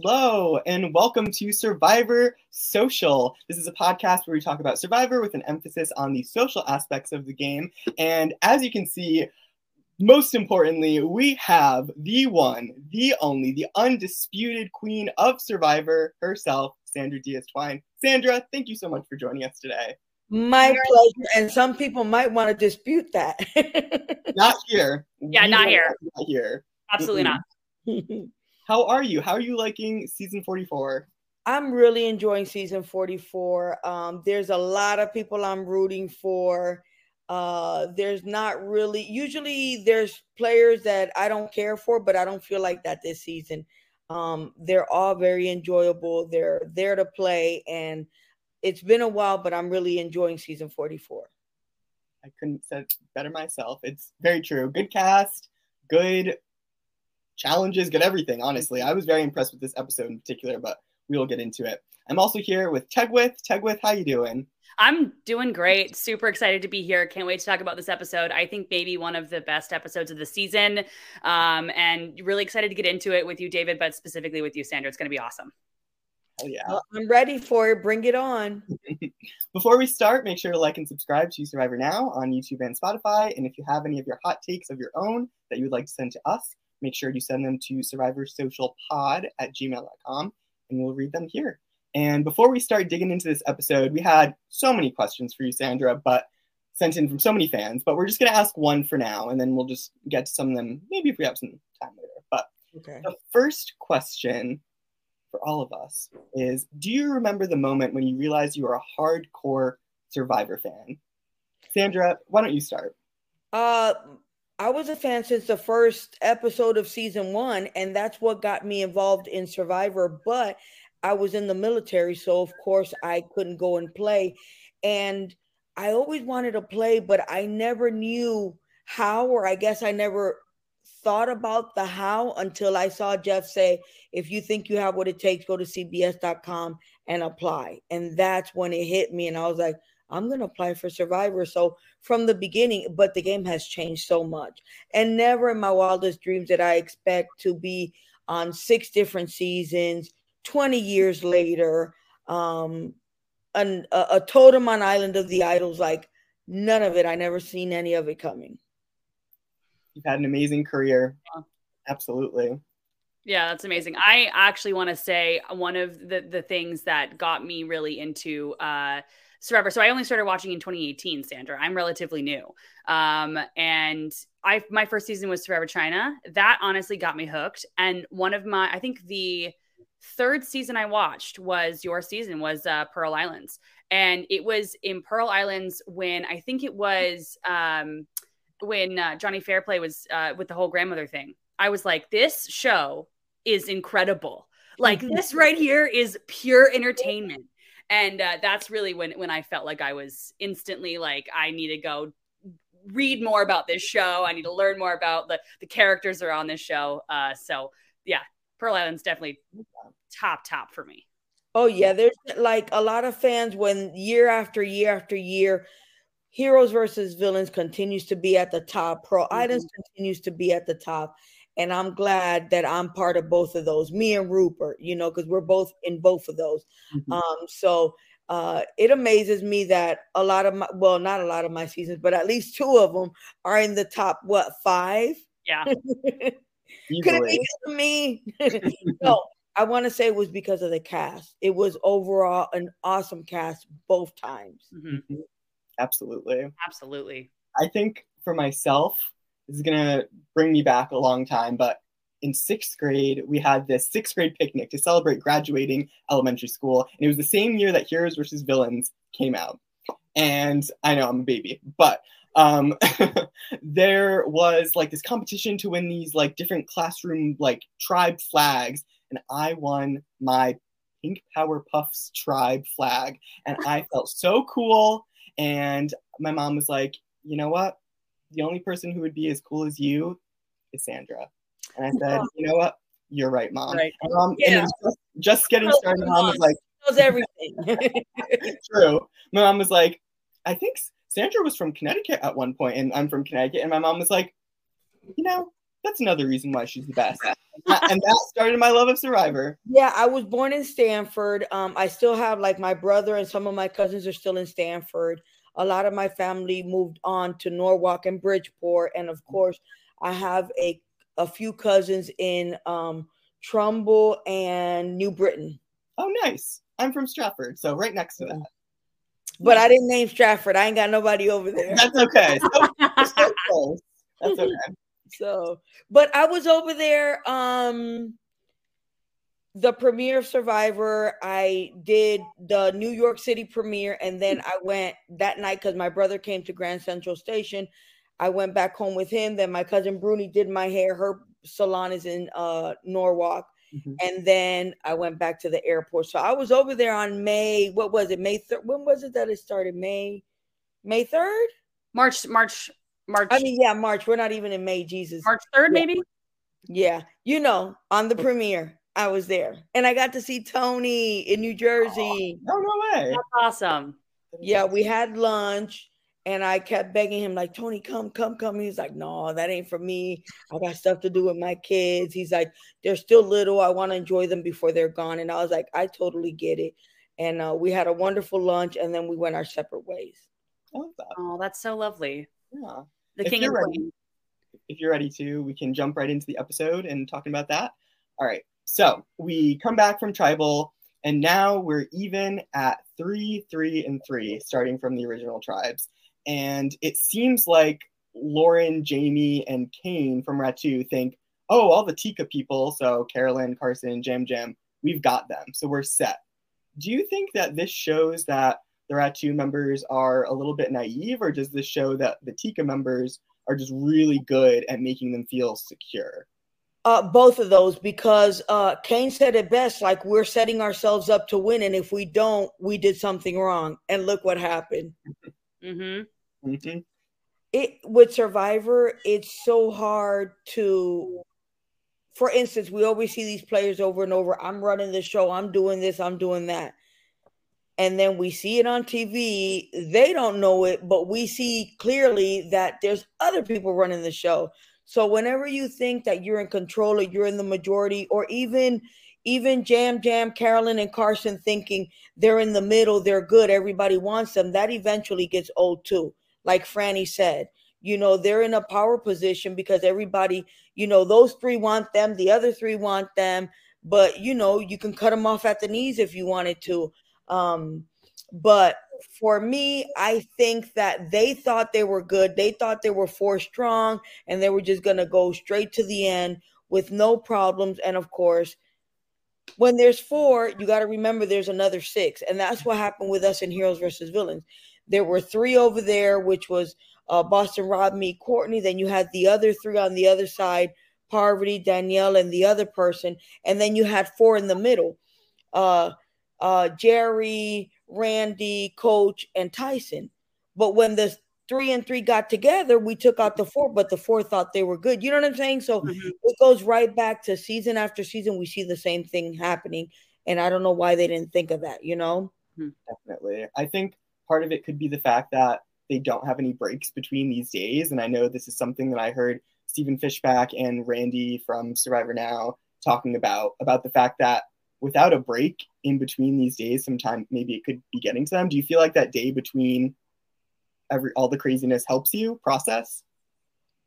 Hello, and welcome to Survivor Social. This is a podcast where we talk about Survivor with an emphasis on the social aspects of the game. And as you can see, most importantly, we have the one, the only, the undisputed queen of Survivor herself, Sandra Diaz Twine. Sandra, thank you so much for joining us today. My pleasure. And some people might want to dispute that. not here. Yeah, we not here. Not here. Absolutely mm-hmm. not. How are you? How are you liking season 44? I'm really enjoying season 44. Um, there's a lot of people I'm rooting for. Uh, there's not really, usually, there's players that I don't care for, but I don't feel like that this season. Um, they're all very enjoyable. They're there to play. And it's been a while, but I'm really enjoying season 44. I couldn't say better myself. It's very true. Good cast, good challenges, good everything, honestly. I was very impressed with this episode in particular, but we will get into it. I'm also here with Tegwith. Tegwith, how you doing? I'm doing great. Super excited to be here. Can't wait to talk about this episode. I think maybe one of the best episodes of the season. Um, and really excited to get into it with you, David, but specifically with you, Sandra. It's going to be awesome. Hell yeah. Well, I'm ready for it. Bring it on. Before we start, make sure to like and subscribe to Survivor Now on YouTube and Spotify. And if you have any of your hot takes of your own that you would like to send to us, make sure you send them to survivorsocialpod at gmail.com and we'll read them here. And before we start digging into this episode, we had so many questions for you, Sandra, but sent in from so many fans. But we're just going to ask one for now, and then we'll just get to some of them maybe if we have some time later. But okay. the first question for all of us is Do you remember the moment when you realized you were a hardcore Survivor fan? Sandra, why don't you start? Uh, I was a fan since the first episode of season one, and that's what got me involved in Survivor. But I was in the military, so of course I couldn't go and play. And I always wanted to play, but I never knew how, or I guess I never thought about the how until I saw Jeff say, if you think you have what it takes, go to CBS.com and apply. And that's when it hit me. And I was like, I'm going to apply for Survivor. So from the beginning, but the game has changed so much. And never in my wildest dreams did I expect to be on six different seasons, 20 years later, um, an, a, a totem on Island of the Idols. Like none of it, I never seen any of it coming. You've had an amazing career. Yeah. Absolutely. Yeah, that's amazing. I actually want to say one of the the things that got me really into uh Survivor. So I only started watching in 2018, Sandra. I'm relatively new. Um, and I my first season was Survivor China. That honestly got me hooked. And one of my, I think the third season I watched was your season was uh, Pearl Islands, and it was in Pearl Islands when I think it was um, when uh, Johnny Fairplay was uh, with the whole grandmother thing. I was like, this show is incredible. Like this right here is pure entertainment and uh, that's really when when I felt like I was instantly like I need to go read more about this show. I need to learn more about the the characters that are on this show. Uh, so yeah, Pearl Island's definitely top top for me. Oh yeah, there's like a lot of fans when year after year after year, Heroes versus Villains continues to be at the top. Pearl mm-hmm. Islands continues to be at the top and I'm glad that I'm part of both of those. Me and Rupert, you know, because we're both in both of those. Mm-hmm. Um, so uh, it amazes me that a lot of my, well, not a lot of my seasons, but at least two of them are in the top. What five? Yeah. Could it be because of me? no, I want to say it was because of the cast. It was overall an awesome cast both times. Mm-hmm. mm-hmm. Absolutely. Absolutely. I think for myself, this is gonna bring me back a long time, but in sixth grade, we had this sixth grade picnic to celebrate graduating elementary school. And it was the same year that Heroes versus Villains came out. And I know I'm a baby, but um, there was like this competition to win these like different classroom like tribe flags. And I won my Pink Power Puffs tribe flag. And I felt so cool. And my mom was like, you know what? The only person who would be as cool as you is Sandra. And I said, you know what? You're right, mom. Right. Um, yeah. And just, just, getting started, mom was like, knows everything. True. My mom was like, I think Sandra was from Connecticut at one point, and I'm from Connecticut. And my mom was like, you know, That's another reason why she's the best. and that started my love of Survivor. Yeah, I was born in Stamford. Um, I still have like my brother and some of my cousins are still in Stamford. A lot of my family moved on to Norwalk and Bridgeport, and of course, I have a a few cousins in um, Trumbull and New Britain. Oh, nice. I'm from Stratford, so right next to that. But I didn't name Stratford. I ain't got nobody over there. That's okay. So, so That's okay. So, but I was over there. Um, the premiere of Survivor. I did the New York City premiere, and then I went that night because my brother came to Grand Central Station. I went back home with him. Then my cousin Bruni did my hair. Her salon is in uh, Norwalk. Mm-hmm. And then I went back to the airport. So I was over there on May. What was it? May third. When was it that it started? May, May third. March. March. March. I mean, yeah, March. We're not even in May. Jesus. March third, yeah. maybe. Yeah, you know, on the premiere, I was there, and I got to see Tony in New Jersey. Oh, no, no way! That's awesome. Yeah, we had lunch and I kept begging him, like, Tony, come, come, come. He's like, no, that ain't for me. I got stuff to do with my kids. He's like, they're still little. I want to enjoy them before they're gone. And I was like, I totally get it. And uh, we had a wonderful lunch and then we went our separate ways. Oh, that's so lovely. Yeah. The if king and queen. If you're ready to, we can jump right into the episode and talking about that. All right. So we come back from tribal, and now we're even at three, three, and three, starting from the original tribes. And it seems like Lauren, Jamie, and Kane from Ratu think, oh, all the Tika people, so Carolyn, Carson, Yam Yam, we've got them. So we're set. Do you think that this shows that the Ratu members are a little bit naive, or does this show that the Tika members are just really good at making them feel secure? Uh, both of those, because uh, Kane said it best like we're setting ourselves up to win, and if we don't, we did something wrong. And look what happened. Mm-hmm. Mm-hmm. It with Survivor, it's so hard to. For instance, we always see these players over and over. I'm running the show. I'm doing this. I'm doing that. And then we see it on TV. They don't know it, but we see clearly that there's other people running the show. So whenever you think that you're in control or you're in the majority, or even even Yam Yam, Carolyn, and Carson thinking they're in the middle, they're good, everybody wants them, that eventually gets old too like Franny said. You know, they're in a power position because everybody, you know, those three want them, the other three want them, but you know, you can cut them off at the knees if you wanted to. Um, but for me, I think that they thought they were good. They thought they were four strong and they were just going to go straight to the end with no problems. And of course, when there's four, you got to remember there's another six. And that's what happened with us in Heroes versus Villains. There were three over there, which was uh, Boston Rob, me, Courtney. Then you had the other three on the other side, Parvati, Danielle, and the other person. And then you had four in the middle, uh, uh, Jerri, Randy, Coach, and Tyson. But when the three and three got together, we took out the four, but the four thought they were good. You know what I'm saying? So mm-hmm. it goes right back to season after season. We see the same thing happening. And I don't know why they didn't think of that, you know? Definitely. I think part of it could be the fact that they don't have any breaks between these days. And I know this is something that I heard Stephen Fishbach and Randy from Survivor Now talking about about the fact that without a break in between these days, sometime maybe it could be getting to them. Do you feel like that day between every all the craziness helps you process?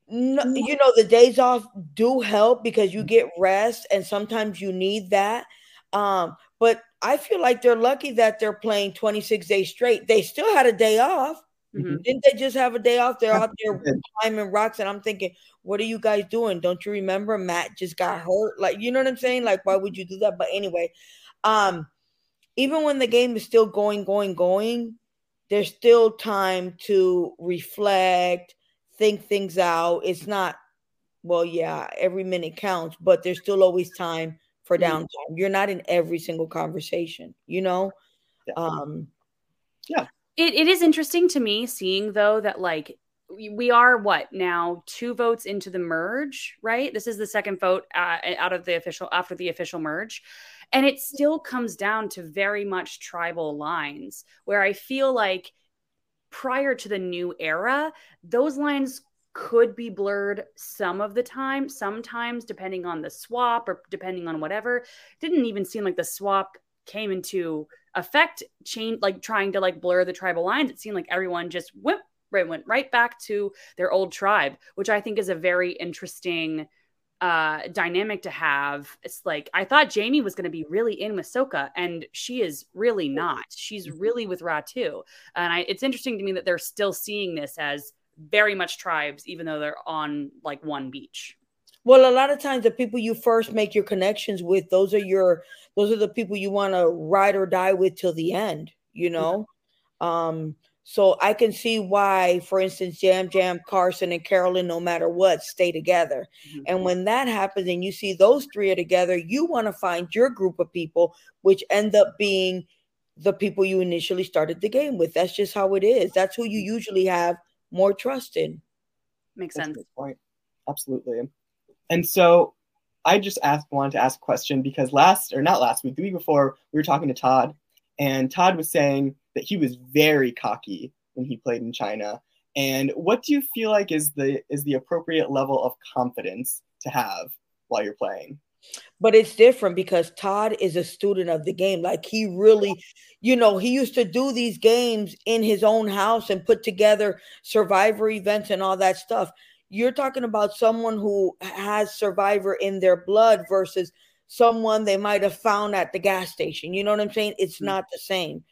No, you know the days off do help because you get rest and sometimes you need that. Um, but I feel like they're lucky that they're playing 26 days straight. They still had a day off. Mm-hmm. Didn't they just have a day off? They're out there climbing rocks, and I'm thinking, what are you guys doing? Don't you remember Matt just got hurt? Like, you know what I'm saying? Like, why would you do that? But anyway, um, even when the game is still going, going, going, there's still time to reflect, think things out. It's not, well, yeah, every minute counts, but there's still always time for mm-hmm. downtime. You're not in every single conversation, you know? Um yeah. It, it is interesting to me seeing though that like we are what now two votes into the merge, right? This is the second vote uh, out of the official after the official merge. And it still comes down to very much tribal lines where I feel like prior to the new era, those lines could be blurred some of the time sometimes depending on the swap or depending on whatever didn't even seem like the swap came into effect change like trying to like blur the tribal lines it seemed like everyone just went right went right back to their old tribe which i think is a very interesting uh dynamic to have it's like i thought Jamie was going to be really in with Soka and she is really not she's really with Ratu and I, it's interesting to me that they're still seeing this as very much tribes, even though they're on like one beach. Well, a lot of times the people you first make your connections with, those are your those are the people you want to ride or die with till the end, you know? Yeah. Um, so I can see why, for instance, Yam Yam, Carson, and Carolyn, no matter what, stay together. Mm-hmm. And when that happens and you see those three are together, you want to find your group of people, which end up being the people you initially started the game with. That's just how it is. That's who you usually have more trust in. Makes That's sense. point. Absolutely. And so I just asked wanted to ask a question because last or not last week, the week before, we were talking to Todd, and Todd was saying that he was very cocky when he played in China. And what do you feel like is the is the appropriate level of confidence to have while you're playing? But it's different because Todd is a student of the game. Like he really, you know, he used to do these games in his own house and put together survivor events and all that stuff. You're talking about someone who has survivor in their blood versus someone they might have found at the gas station. You know what I'm saying? It's mm-hmm. not the same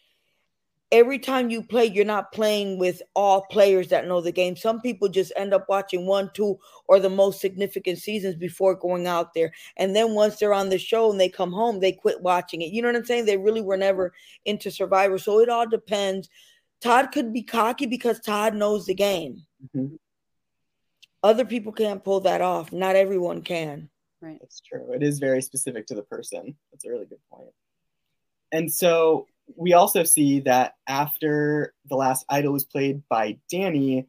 every time you play, you're not playing with all players that know the game. Some people just end up watching one, two, or the most significant seasons before going out there. And then once they're on the show and they come home, they quit watching it. You know what I'm saying? They really were never into Survivor. So it all depends. Todd could be cocky because Todd knows the game. Mm-hmm. Other people can't pull that off. Not everyone can. Right. That's true. It is very specific to the person. That's a really good point. And so we also see that after the last idol was played by Danny,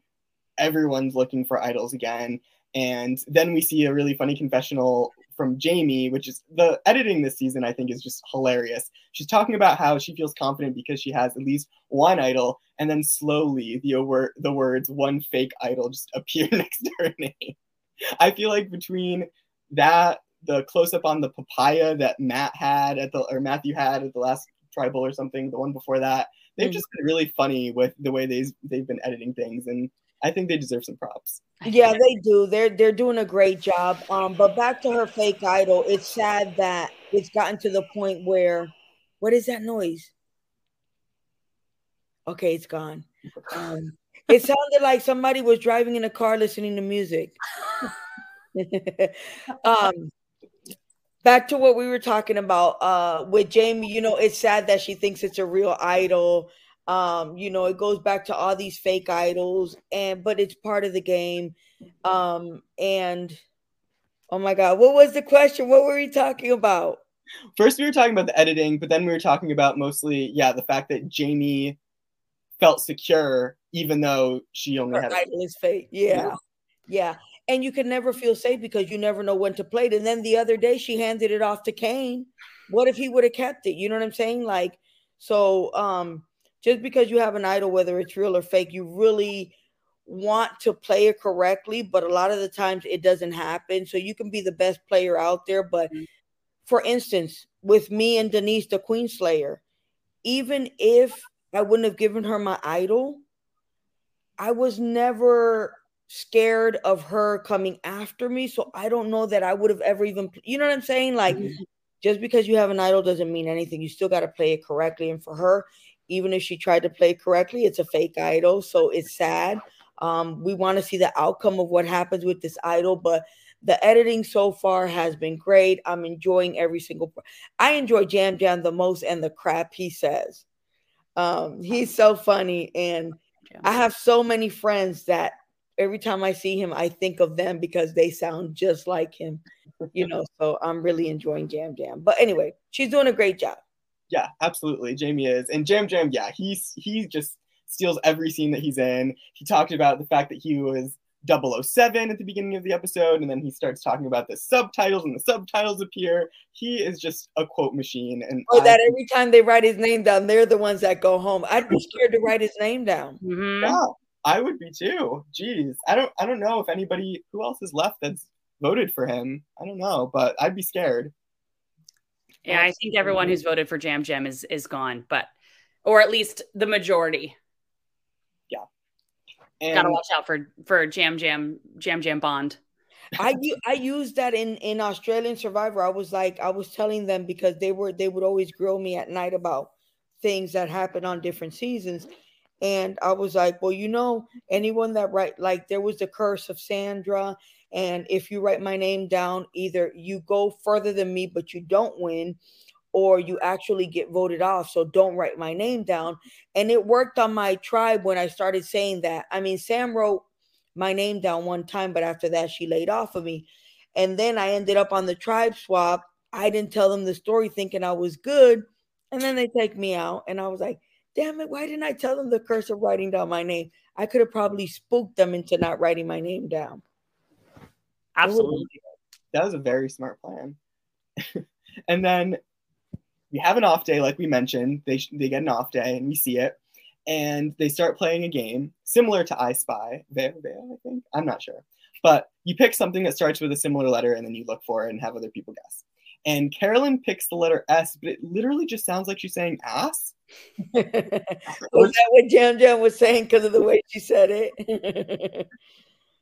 everyone's looking for idols again. And then we see a really funny confessional from Jamie, which is the editing this season, I think, is just hilarious. She's talking about how she feels confident because she has at least one idol, and then slowly the, wor- the words one fake idol just appear next to her name. I feel like between that, the close up on the papaya that Matt had at the or Matthew had at the last Tribal or something, the one before that. They've mm. just been really funny with the way they've they've been editing things, and I think they deserve some props. Yeah, they do. They're they're doing a great job. Um, but back to her fake idol, it's sad that it's gotten to the point where, what is that noise? Okay, it's gone. Um, it sounded like somebody was driving in a car listening to music. um, back to what we were talking about uh with Jamie, you know, it's sad that she thinks it's a real idol. Um, you know, it goes back to all these fake idols and but it's part of the game. Um and oh my god, what was the question? What were we talking about? First we were talking about the editing, but then we were talking about mostly yeah, the fact that Jamie felt secure even though she only Her had idol is fake. Yeah. yeah. Yeah and you can never feel safe because you never know when to play it. And then the other day she handed it off to Kane. What if he would have kept it? You know what I'm saying? Like, so um, just because you have an idol, whether it's real or fake, you really want to play it correctly, but a lot of the times it doesn't happen. So you can be the best player out there. But mm-hmm. for instance, with me and Denise, the Queen Slayer, even if I wouldn't have given her my idol, I was never scared of her coming after me. So I don't know that I would have ever even, you know what I'm saying? Like, mm-hmm. just because you have an idol doesn't mean anything. You still got to play it correctly. And for her, even if she tried to play correctly, it's a fake idol. So it's sad. Um, we want to see the outcome of what happens with this idol, but the editing so far has been great. I'm enjoying every single. Part. I enjoy Yam Yam the most, and the crap he says. Um, he's so funny, and I have so many friends that every time I see him, I think of them because they sound just like him, you know. so I'm really enjoying Yam Yam. But anyway, she's doing a great job. Yeah, absolutely. Jamie is. And Yam Yam, yeah, he's he just steals every scene that he's in. He talked about the fact that he was 007 at the beginning of the episode, and then he starts talking about the subtitles, and the subtitles appear. He is just a quote machine. And or that every time they write his name down, they're the ones that go home. I'd be scared to write his name down. Mm-hmm. Yeah I would be too. Jeez, I don't I don't know if anybody who else is left that's voted for him. I don't know, but I'd be scared. Yeah, I think everyone who's voted for Yam Yam is is gone, but or at least the majority. Yeah. And Gotta watch out for for Yam Yam Yam Yam Bond. I I used that in in Australian Survivor. I was like I was telling them because they were they would always grill me at night about things that happen on different seasons. And I was like, well, you know, anyone that write like there was the curse of Sandra. And if you write my name down, either you go further than me, but you don't win, or you actually get voted off. So don't write my name down. And it worked on my tribe when I started saying that. I mean, Sam wrote my name down one time, but after that, she laid off of me. And then I ended up on the tribe swap. I didn't tell them the story thinking I was good. And then they take me out. And I was like, damn it, why didn't I tell them the curse of writing down my name? I could have probably spooked them into not writing my name down. Absolutely. That was a very smart plan. and then we have an off day, like we mentioned. They, they get an off day and we see it. And they start playing a game similar to I Spy. There, there, I think. I'm not sure. But you pick something that starts with a similar letter and then you look for it and have other people guess. And Carolyn picks the letter S, but it literally just sounds like she's saying ass. was that what Yam Yam was saying because of the way she said it?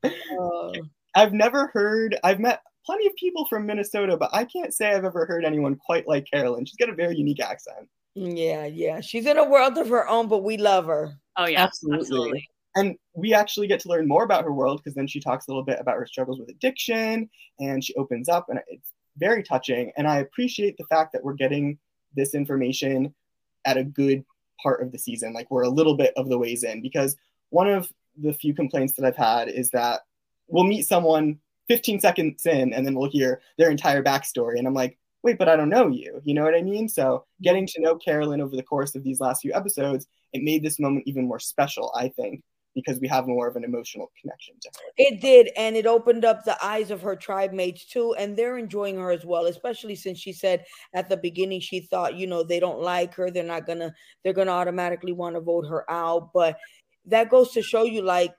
uh, I've never heard, I've met plenty of people from Minnesota, but I can't say I've ever heard anyone quite like Carolyn. She's got a very unique accent. Yeah, yeah. She's in a world of her own, but we love her. Oh, yeah. Absolutely. absolutely. And we actually get to learn more about her world because then she talks a little bit about her struggles with addiction and she opens up, and it's very touching. And I appreciate the fact that we're getting this information at a good part of the season. Like we're a little bit of the ways in because one of the few complaints that I've had is that we'll meet someone 15 seconds in and then we'll hear their entire backstory. And I'm like, wait, but I don't know you. You know what I mean? So getting to know Carolyn over the course of these last few episodes, it made this moment even more special, I think, because we have more of an emotional connection to her. It did, and it opened up the eyes of her tribe mates too, and they're enjoying her as well, especially since she said at the beginning she thought, you know, they don't like her, they're not gonna, they're gonna automatically want to vote her out. But that goes to show you, like,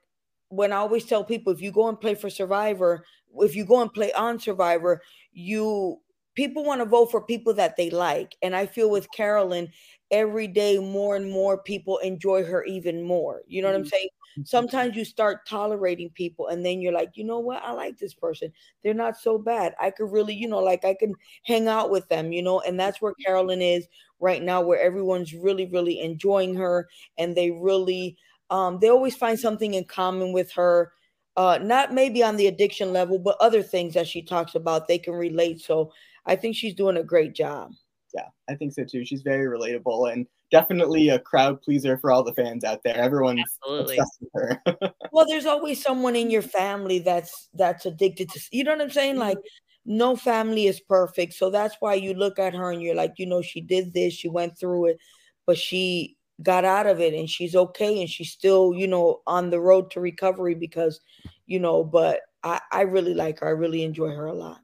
when I always tell people, if you go and play for Survivor, if you go and play on Survivor, you people want to vote for people that they like. And I feel with Carolyn, every day more and more people enjoy her even more. You know what I'm mm-hmm. saying? Sometimes you start tolerating people and then you're like, you know what? I like this person. They're not so bad. I could really, you know, like I can hang out with them, you know, and that's where Carolyn is right now, where everyone's really, really enjoying her and they really um they always find something in common with her. Uh, not maybe on the addiction level, but other things that she talks about, they can relate. So I think she's doing a great job. Yeah, I think so too. She's very relatable and definitely a crowd pleaser for all the fans out there. Everyone's Absolutely. obsessed with her. well, there's always someone in your family that's that's addicted to you know what I'm saying? Like no family is perfect. So that's why you look at her and you're like, you know, she did this, she went through it, but she got out of it and she's okay and she's still, you know, on the road to recovery because, you know, but I, I really like her. I really enjoy her a lot.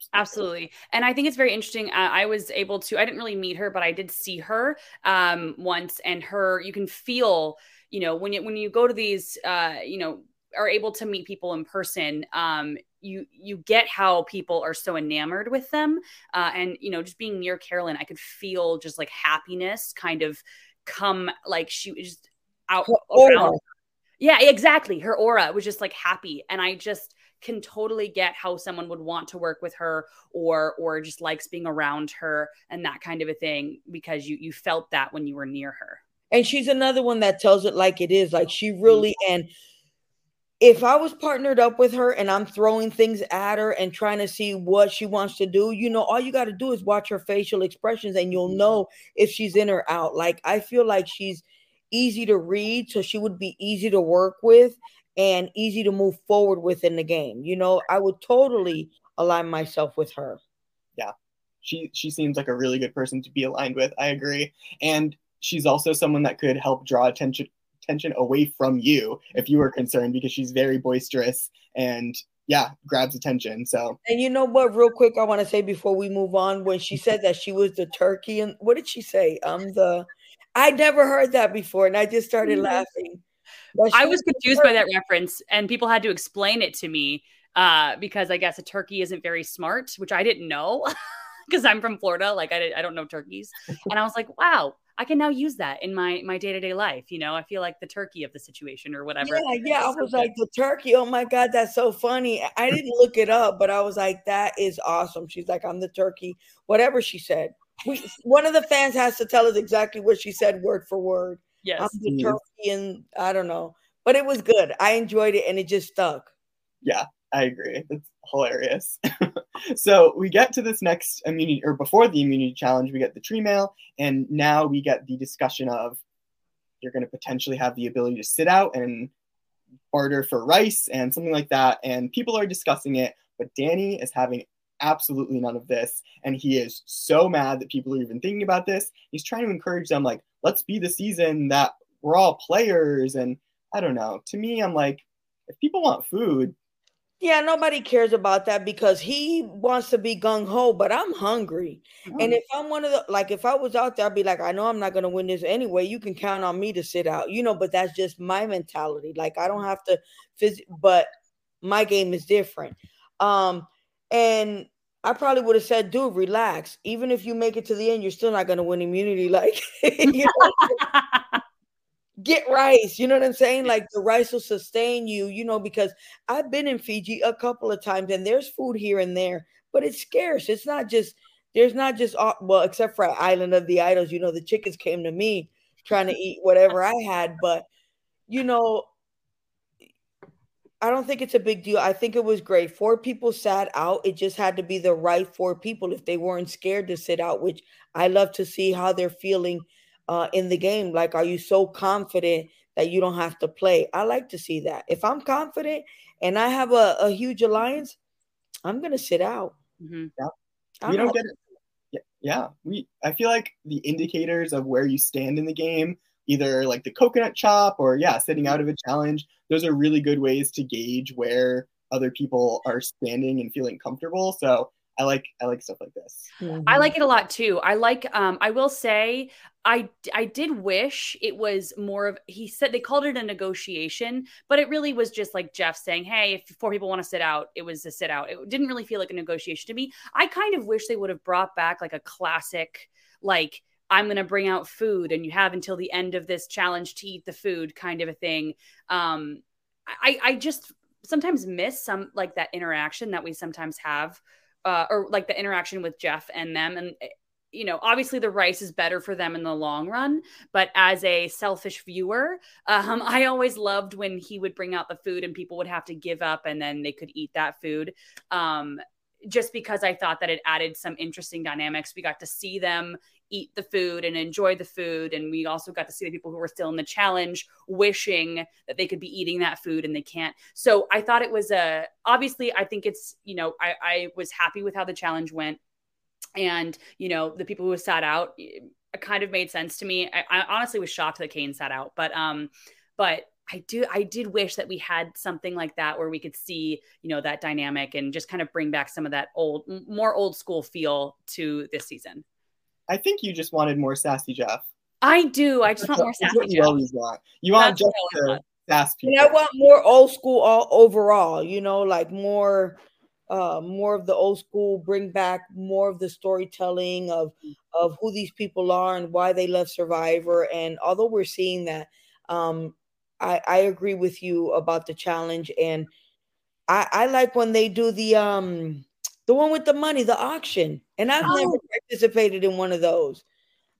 Yeah, me too. Absolutely. Absolutely. And I think it's very interesting. Uh, I was able to, I didn't really meet her, but I did see her um, once and her, you can feel, you know, when you, when you go to these, uh, you know, are able to meet people in person, um, you you get how people are so enamored with them, uh, and you know, just being near Carolyn, I could feel just like happiness kind of come, like she was just out. Around. Yeah, exactly. Her aura was just like happy, and I just can totally get how someone would want to work with her or or just likes being around her and that kind of a thing because you you felt that when you were near her. And she's another one that tells it like it is. Like she really mm-hmm. and if I was partnered up with her and I'm throwing things at her and trying to see what she wants to do, you know, all you got to do is watch her facial expressions and you'll mm-hmm. know if she's in or out. Like I feel like she's easy to read, so she would be easy to work with and easy to move forward within the game. You know, I would totally align myself with her. Yeah. She she seems like a really good person to be aligned with. I agree. And she's also someone that could help draw attention attention away from you if you were concerned because she's very boisterous and yeah, grabs attention. So And you know what, real quick, I want to say before we move on, when she said that she was the turkey and what did she say? I'm the I never heard that before, and I just started mm-hmm. laughing. I was confused by that reference, and people had to explain it to me uh, because I guess a turkey isn't very smart, which I didn't know because I'm from Florida. Like I, I don't know turkeys, and I was like, wow, I can now use that in my my day to day life. You know, I feel like the turkey of the situation or whatever. Yeah, yeah. I was like the turkey. Oh my god, that's so funny. I didn't look it up, but I was like, that is awesome. She's like, I'm the turkey. Whatever she said. We, one of the fans has to tell us exactly what she said, word for word. Yes, I'm the mm-hmm. turkey, and I don't know, but it was good. I enjoyed it, and it just stuck. Yeah, I agree. It's hilarious. so we get to this next immunity, or before the immunity challenge, we get the tree mail, and now we get the discussion of you're going to potentially have the ability to sit out and barter for rice and something like that. And people are discussing it, but Danny is having absolutely none of this. And he is so mad that people are even thinking about this. He's trying to encourage them, like, let's be the season that we're all players. And I don't know. To me, I'm like, if people want food, yeah, nobody cares about that because he wants to be gung ho, but I'm hungry. Mm-hmm. And if I'm one of the like, if I was out there, I'd be like, I know I'm not going to win this anyway. You can count on me to sit out, you know. But that's just my mentality. Like I don't have to, phys- but my game is different. Um, and I probably would have said, dude, relax. Even if you make it to the end, you're still not going to win immunity. Like, you know? get rice. You know what I'm saying? Like the rice will sustain you, you know, because I've been in Fiji a couple of times and there's food here and there, but it's scarce. It's not just, there's not just, well, except for Island of the Idols, you know, the chickens came to me trying to eat whatever I had, but, you know, I don't think it's a big deal. I think it was great. Four people sat out. It just had to be the right four people if they weren't scared to sit out, which I love to see how they're feeling uh, in the game? Like, are you so confident that you don't have to play? I like to see that. If I'm confident and I have a, a huge alliance, I'm gonna sit out. Mm-hmm. Yeah, we don't get it. Yeah, yeah, we. I feel like the indicators of where you stand in the game, either like the coconut chop or yeah, sitting out of a challenge. Those are really good ways to gauge where other people are standing and feeling comfortable. So I like I like stuff like this. Mm-hmm. I like it a lot too. I like um I will say I I did wish it was more of he said they called it a negotiation, but it really was just like Jeff saying, "Hey, if four people want to sit out, it was a sit out." It didn't really feel like a negotiation to me. I kind of wish they would have brought back like a classic like I'm going to bring out food and you have until the end of this challenge to eat the food kind of a thing. Um I I just sometimes miss some like that interaction that we sometimes have uh, or like the interaction with Jeff and them. And, eh, you know, obviously the rice is better for them in the long run. But as a selfish viewer, um, I always loved when he would bring out the food and people would have to give up and then they could eat that food. Um, just because I thought that it added some interesting dynamics. We got to see them eat the food and enjoy the food. And we also got to see the people who were still in the challenge wishing that they could be eating that food and they can't. So I thought it was a obviously, I think it's, you know, I, I was happy with how the challenge went. And, you know, the people who sat out kind of made sense to me. I, I honestly was shocked that Kane sat out, but, um, but I do I did wish that we had something like that where we could see, you know, that dynamic and just kind of bring back some of that old more old school feel to this season. I think you just wanted more sassy Jeff. I do. I just want more sassy Jeff. You always want. You want Jeff to sass people. And I want more old school all overall. You know, like more, uh, more of the old school. Bring back more of the storytelling of of who these people are and why they love Survivor. And although we're seeing that, um, I I agree with you about the challenge and. I, I like when they do the um the one with the money, the auction. And I've oh. never participated in one of those.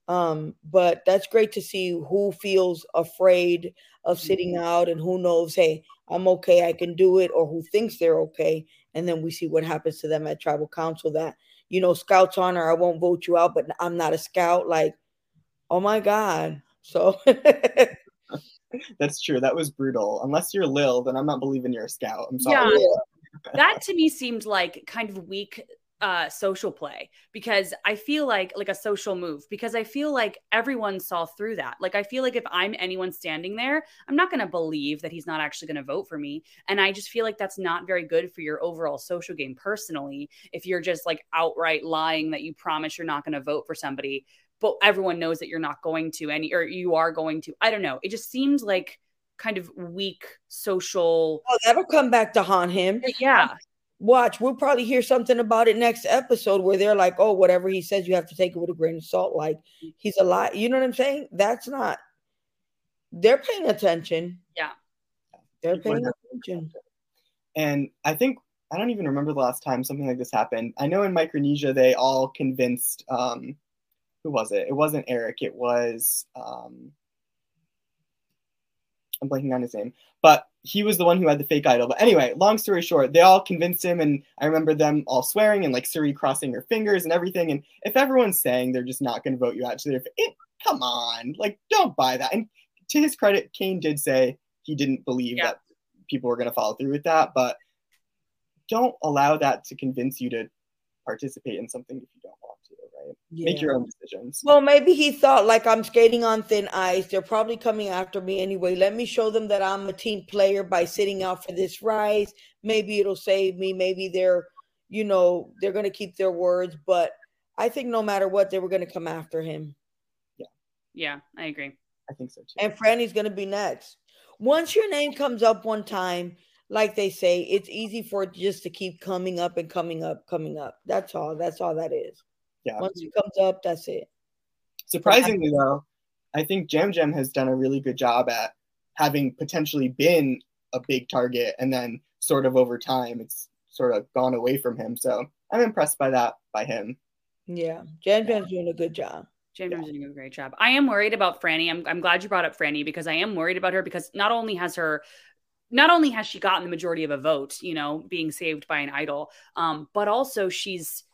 Um, but that's great to see who feels afraid of sitting mm-hmm. out and who knows, hey, I'm okay, I can do it, or who thinks they're okay. And then we see what happens to them at tribal council that, you know, scouts honor, I won't vote you out, but I'm not a scout. Like, oh my God. So that's true. That was brutal. Unless you're Lil, then I'm not believing you're a scout. I'm sorry. Yeah that to me seemed like kind of weak uh social play because i feel like like a social move because i feel like everyone saw through that like i feel like if i'm anyone standing there i'm not going to believe that he's not actually going to vote for me and i just feel like that's not very good for your overall social game personally if you're just like outright lying that you promise you're not going to vote for somebody but everyone knows that you're not going to any or you are going to. I don't know. It just seemed like kind of weak social. Oh, that'll come back to haunt him. Yeah. Watch, we'll probably hear something about it next episode where they're like, "Oh, whatever he says, you have to take it with a grain of salt." Like he's a lie. You know what I'm saying? That's not. They're paying attention. Yeah. They're paying attention. And I think I don't even remember the last time something like this happened. I know in Micronesia they all convinced um who was it? It wasn't Eric, it was um I'm blanking on his name, but he was the one who had the fake idol. But anyway, long story short, they all convinced him, and I remember them all swearing and like Cirie crossing her fingers and everything. And if everyone's saying they're just not going to vote you out to their, it, come on, like don't buy that. And to his credit, Kane did say he didn't believe Yeah. that people were going to follow through with that, but don't allow that to convince you to participate in something if you don't want to. Make your own decisions. Well, maybe he thought like I'm skating on thin ice. They're probably coming after me anyway. Let me show them that I'm a team player by sitting out for this rise. Maybe it'll save me. Maybe they're, you know, they're going to keep their words. But I think no matter what, they were going to come after him. Yeah. Yeah, I agree. I think so too. And Franny's going to be next. Once your name comes up one time, like they say, it's easy for it just to keep coming up and coming up, coming up. That's all. That's all that is. Yeah. Once it comes up, that's it. Surprisingly, though, I think Yam Yam has done a really good job at having potentially been a big target, and then sort of over time, it's sort of gone away from him. So I'm impressed by that by him. Yeah. Yam Yam's doing a good job. James is doing a great job. I am worried about Franny. I'm, I'm glad you brought up Franny because I am worried about her because not only has her, not only has she gotten the majority of a vote, you know, being saved by an idol, um, but also she's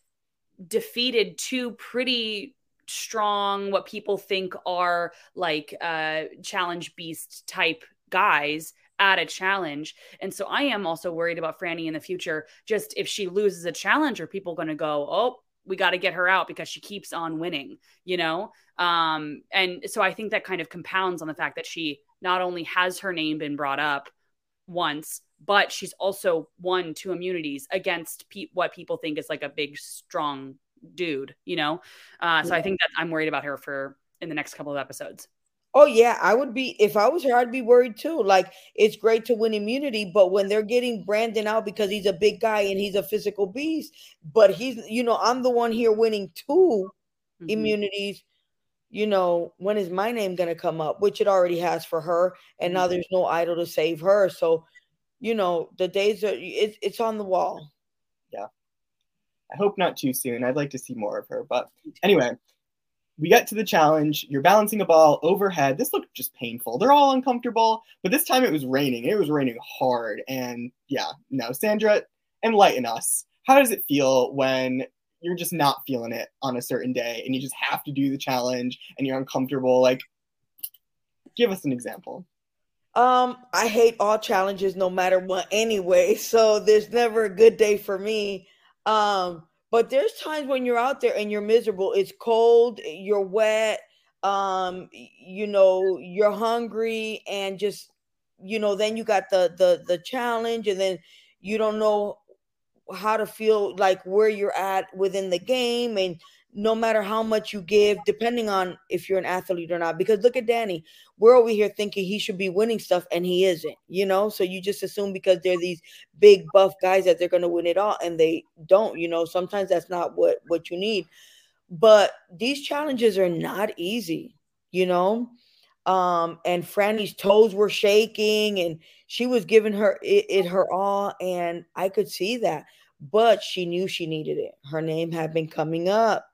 defeated two pretty strong, what people think are like uh, challenge beast type guys at a challenge. And so I am also worried about Franny in the future. Just if she loses a challenge, are people going to go, oh, we got to get her out because she keeps on winning, you know? Um, and so I think that kind of compounds on the fact that she not only has her name been brought up once, but she's also won two immunities against pe- what people think is like a big, strong dude, you know? Uh, so I think that I'm worried about her for in the next couple of episodes. Oh yeah, I would be if I was her, I'd be worried too. Like it's great to win immunity, but when they're getting Brandon out because he's a big guy and he's a physical beast, but he's you know, I'm the one here winning 2 Mhm. immunities. You know, when is my name gonna come up? Which it already has for her, and now Mhm. there's no idol to save her. So, you know, the days are it's it's on the wall. Yeah. I hope not too soon. I'd like to see more of her. But anyway, we get to the challenge. You're balancing a ball overhead. This looked just painful. They're all uncomfortable, but this time it was raining. It was raining hard. And yeah, no, Sandra, enlighten us. How does it feel when you're just not feeling it on a certain day and you just have to do the challenge and you're uncomfortable? Like, give us an example. Um, I hate all challenges no matter what anyway, so there's never a good day for me. Um, but there's times when you're out there and you're miserable. It's cold, you're wet, um, you know, you're hungry and just you know, then you got the the the challenge and then you don't know how to feel like where you're at within the game and no matter how much you give depending on if you're an athlete or not because look at Danny we're over here thinking he should be winning stuff and he isn't, you know? So you just assume because they're these big buff guys that they're going to win it all and they don't, you know? Sometimes that's not what what you need. But these challenges are not easy, you know? Um and Franny's toes were shaking and she was giving her it, it her all and I could see that. But she knew she needed it. Her name had been coming up.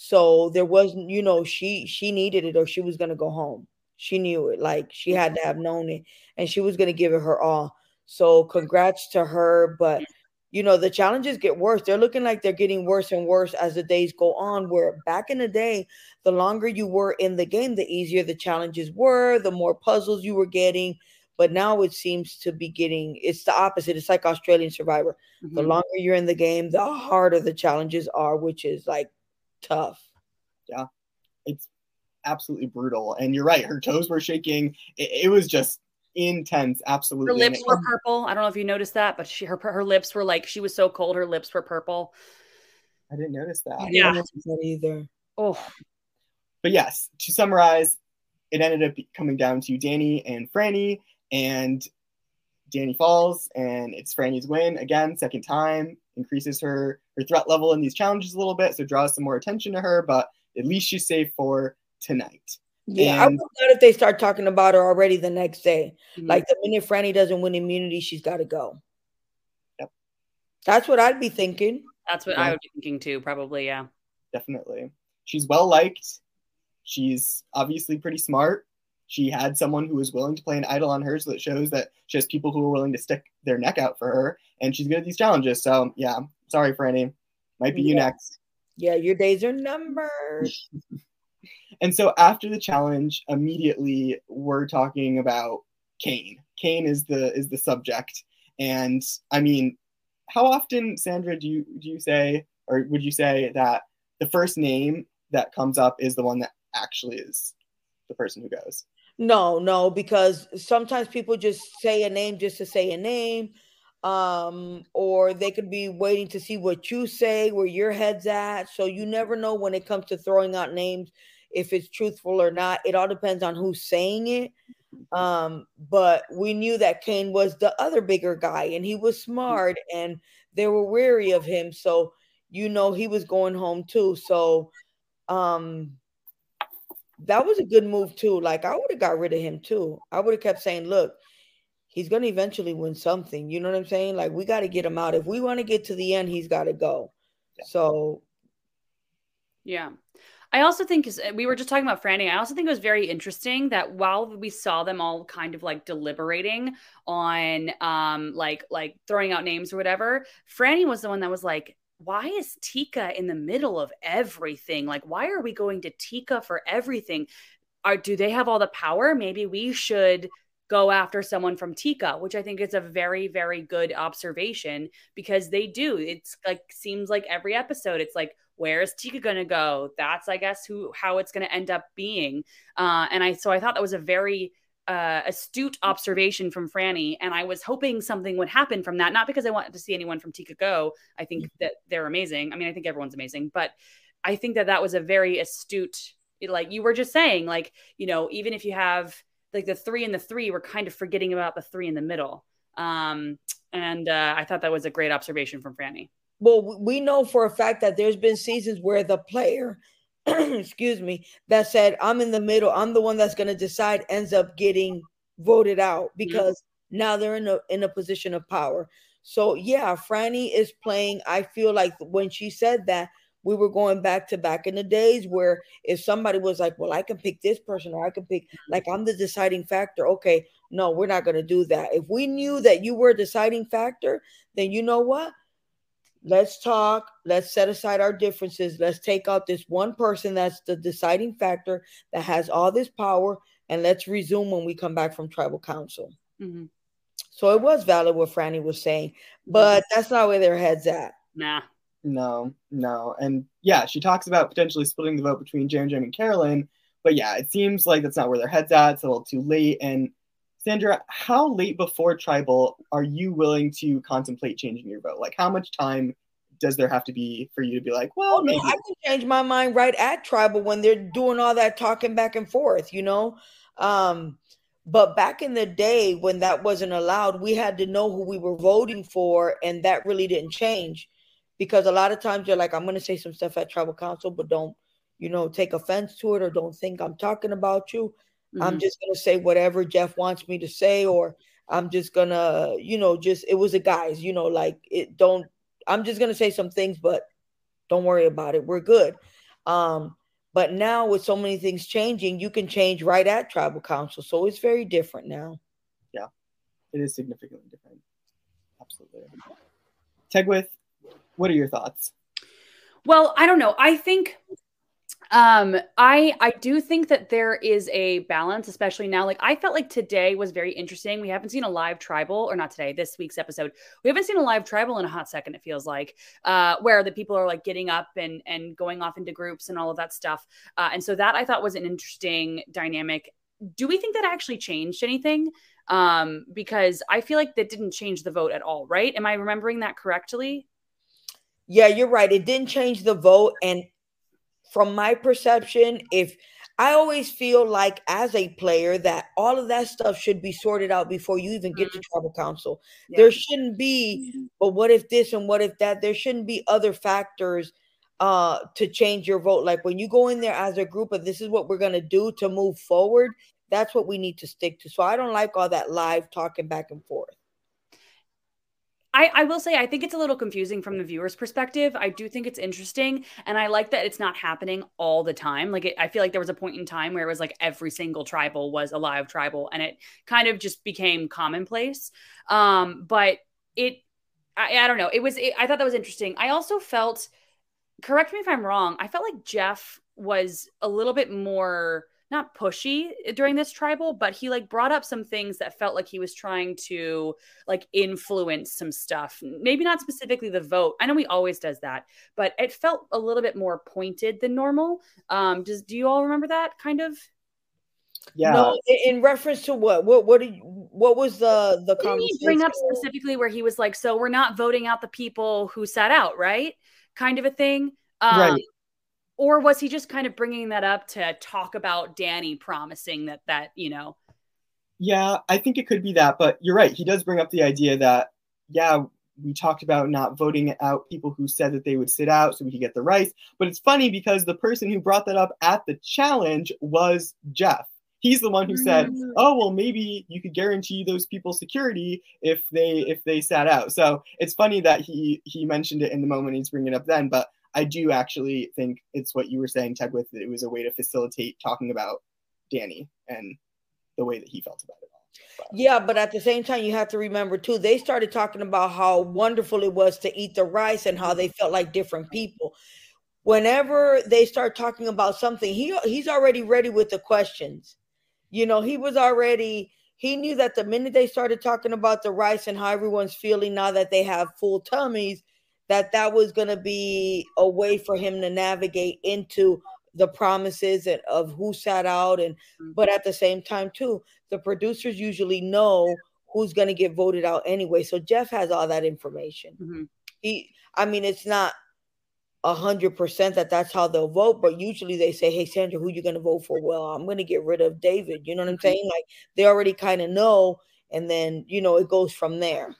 So there wasn't, you know, she she needed it or she was going to go home. She knew it. Like she had to have known it and she was going to give it her all. So congrats to her, but you know, the challenges get worse. They're looking like they're getting worse and worse as the days go on. Where back in the day, the longer you were in the game, the easier the challenges were, the more puzzles you were getting. But now it seems to be getting it's the opposite. It's like Australian Survivor. The Mhm. longer you're in the game, the harder the challenges are, which is like tough. Yeah, it's absolutely brutal. And you're right, her toes were shaking. It, it was just intense, absolutely. Her lips were purple. I don't know if you noticed that, but she her her lips were like she was so cold. Her lips were purple. I didn't notice that. I Yeah. didn't notice that either. Oh, but yes, to summarize, it ended up coming down to Danny and Frannie, and Danny falls, and it's Frannie's win again, second time, increases her her threat level in these challenges a little bit, so draws some more attention to her. But at least she's safe for tonight. Yeah, and, I would not if they start talking about her already the next day. Mm-hmm. Like the minute Frannie doesn't win immunity, she's got to go. Yep, that's what I'd be thinking. That's what yeah. I would be thinking too. Probably, yeah. Definitely, she's well liked. She's obviously pretty smart. She had someone who was willing to play an idol on her, so that shows that she has people who are willing to stick their neck out for her, and she's good at these challenges. So yeah, sorry, Frannie, might be yeah. you next. Yeah, your days are numbered. and so after the challenge, immediately we're talking about Kane. Kane is the is the subject, and I mean, how often, Sandra, do you do you say, or would you say that the first name that comes up is the one that actually is the person who goes? No, no, because sometimes people just say a name just to say a name. Um, or they could be waiting to see what you say, where your head's at. So you never know when it comes to throwing out names if it's truthful or not. It all depends on who's saying it. Um, but we knew that Kane was the other bigger guy and he was smart and they were weary of him. So you know he was going home too. So um that was a good move too. Like I would have got rid of him too. I would have kept saying, look, he's going to eventually win something. You know what I'm saying? Like we got to get him out. If we want to get to the end, he's got to go. So, yeah. I also think we were just talking about Frannie. I also think it was very interesting that while we saw them all kind of like deliberating on um like like throwing out names or whatever, Frannie was the one that was like, why is Tika in the middle of everything? Like, why are we going to Tika for everything? Are do they have all the power? Maybe we should go after someone from Tika, which I think is a very, very good observation because they do. It's like seems like every episode, it's like, where is Tika gonna go? That's I guess who how it's gonna end up being. Uh, and I so I thought that was a very uh, astute observation from Frannie, and I was hoping something would happen from that. Not because I wanted to see anyone from Tika go. I think mm-hmm. that they're amazing. I mean, I think everyone's amazing, but I think that that was a very astute. Like you were just saying, like you know, even if you have like the three and the three, we're kind of forgetting about the three in the middle. Um, and uh, I thought that was a great observation from Frannie. Well, we know for a fact that there's been seasons where the player excuse me, that said, I'm in the middle, I'm the one that's going to decide, ends up getting voted out mm-hmm. because now they're in a in a position of power. So yeah, Frannie is playing. I feel like when she said that, we were going back to back in the days where if somebody was like, Well, I can pick this person or I can pick mm-hmm. like I'm the deciding factor. Okay, no, we're not gonna do that. If we knew that you were a deciding factor, then you know what? Let's talk. Let's set aside our differences. Let's take out this one person that's the deciding factor that has all this power and let's resume when we come back from tribal council. Mm-hmm. so it was valid what Frannie was saying but that's not where their heads at. Nah. No no. And yeah she talks about potentially splitting the vote between Yam Yam and carolyn but yeah it seems like that's not where their heads at. It's a little too late. And Sandra, how late before tribal are you willing to contemplate changing your vote? Like, how much time does there have to be for you to be like, well, oh, maybe I can change my mind right at tribal when they're doing all that talking back and forth, you know? Um, but back in the day when that wasn't allowed, we had to know who we were voting for, and that really didn't change because a lot of times you're like, I'm going to say some stuff at tribal council, but don't, you know, take offense to it or don't think I'm talking about you. Mm-hmm. I'm just going to say whatever Jeff wants me to say, or I'm just going to, you know, just it was a guys, you know, like it don't, I'm just going to say some things, but don't worry about it. We're good. Um, but now with so many things changing, you can change right at tribal council. So it's very different now. Yeah, it is significantly different. Absolutely. Tegwyth, what are your thoughts? Well, I don't know. I think um i i do think that there is a balance especially now like i felt like today was very interesting. We haven't seen a live tribal or not today this week's episode. We haven't seen a live tribal in a hot second it feels like uh where the people are like getting up and and going off into groups and all of that stuff. Uh and so that i thought was an interesting dynamic. Do we think that actually changed anything? Um because i feel like that didn't change the vote at all right? Am i remembering that correctly? Yeah you're right. It didn't change the vote and from my perception, if I always feel like as a player that all of that stuff should be sorted out before you even get to Mm-hmm. tribal council. Yeah. There shouldn't be, but what if this and what if that? There shouldn't be other factors uh to change your vote. Like when you go in there as a group of this is what we're gonna do to move forward, that's what we need to stick to. So I don't like all that live talking back and forth. I, I will say I think it's a little confusing from the viewer's perspective. I do think it's interesting, and I like that it's not happening all the time. Like it, I feel like there was a point in time where it was like every single tribal was a live tribal, and it kind of just became commonplace. Um, but it, I, I don't know. It was. It, I thought that was interesting. I also felt. Correct me if I'm wrong. I felt like Jeff was a little bit more not pushy during this tribal, but he like brought up some things that felt like he was trying to like influence some stuff. Maybe not specifically the vote. I know he always does that, but it felt a little bit more pointed than normal. Um, does do you all remember that kind of? Yeah. No, in, in reference to what? What what did you, what was the the Didn't he conversation? bring up specifically where he was like, "So we're not voting out the people who sat out, right?" Kind of a thing. Um, Right. Or was he just kind of bringing that up to talk about Danny promising that that you know? Yeah, I think it could be that, but you're right. He does bring up the idea that, yeah, we talked about not voting out people who said that they would sit out so we could get the rice. But it's funny because the person who brought that up at the challenge was Jeff. He's the one who said, Mm. "Oh, well, maybe you could guarantee those people security if they if they sat out." So it's funny that he he mentioned it in the moment he's bringing it up then, but I do actually think it's what you were saying, Ted, with it was a way to facilitate talking about Danny and the way that he felt about it. But- Yeah, but at the same time, you have to remember too, they started talking about how wonderful it was to eat the rice and how they felt like different people. Whenever they start talking about something, he he's already ready with the questions. You know, he was already he knew that the minute they started talking about the rice and how everyone's feeling now that they have full tummies, that that was going to be a way for him to navigate into the promises and of who sat out and but at the same time too the producers usually know who's going to get voted out anyway. So jeff has all that information. Mhm. he i mean it's not a hundred percent that that's how they'll vote but usually they say hey sandra who you going to vote for? Well i'm going to get rid of david. You know what i'm Mhm. saying? Like they already kind of know and then you know it goes from there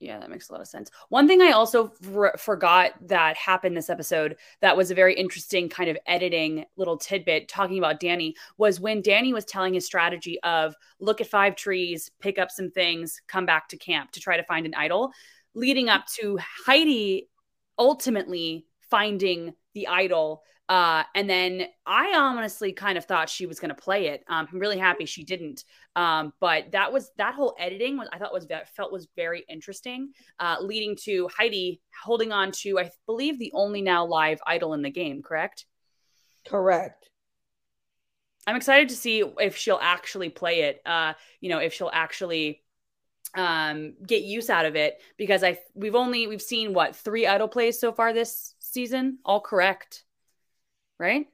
Yeah, that makes a lot of sense. One thing I also for- forgot that happened this episode that was a very interesting kind of editing little tidbit talking about Danny was when Danny was telling his strategy of look at five trees, pick up some things, come back to camp to try to find an idol, leading up to Heidi ultimately finding the idol. Uh, and then I honestly kind of thought she was going to play it. Um, I'm really happy she didn't. Um, but that was that whole editing was I thought was felt was very interesting, uh, leading to Heidi holding on to I believe the only now live idol in the game. Correct. correct I'm excited to see if she'll actually play it. Uh, you know, if she'll actually um get use out of it because I we've only we've seen what three idol plays so far this season, all correct, right?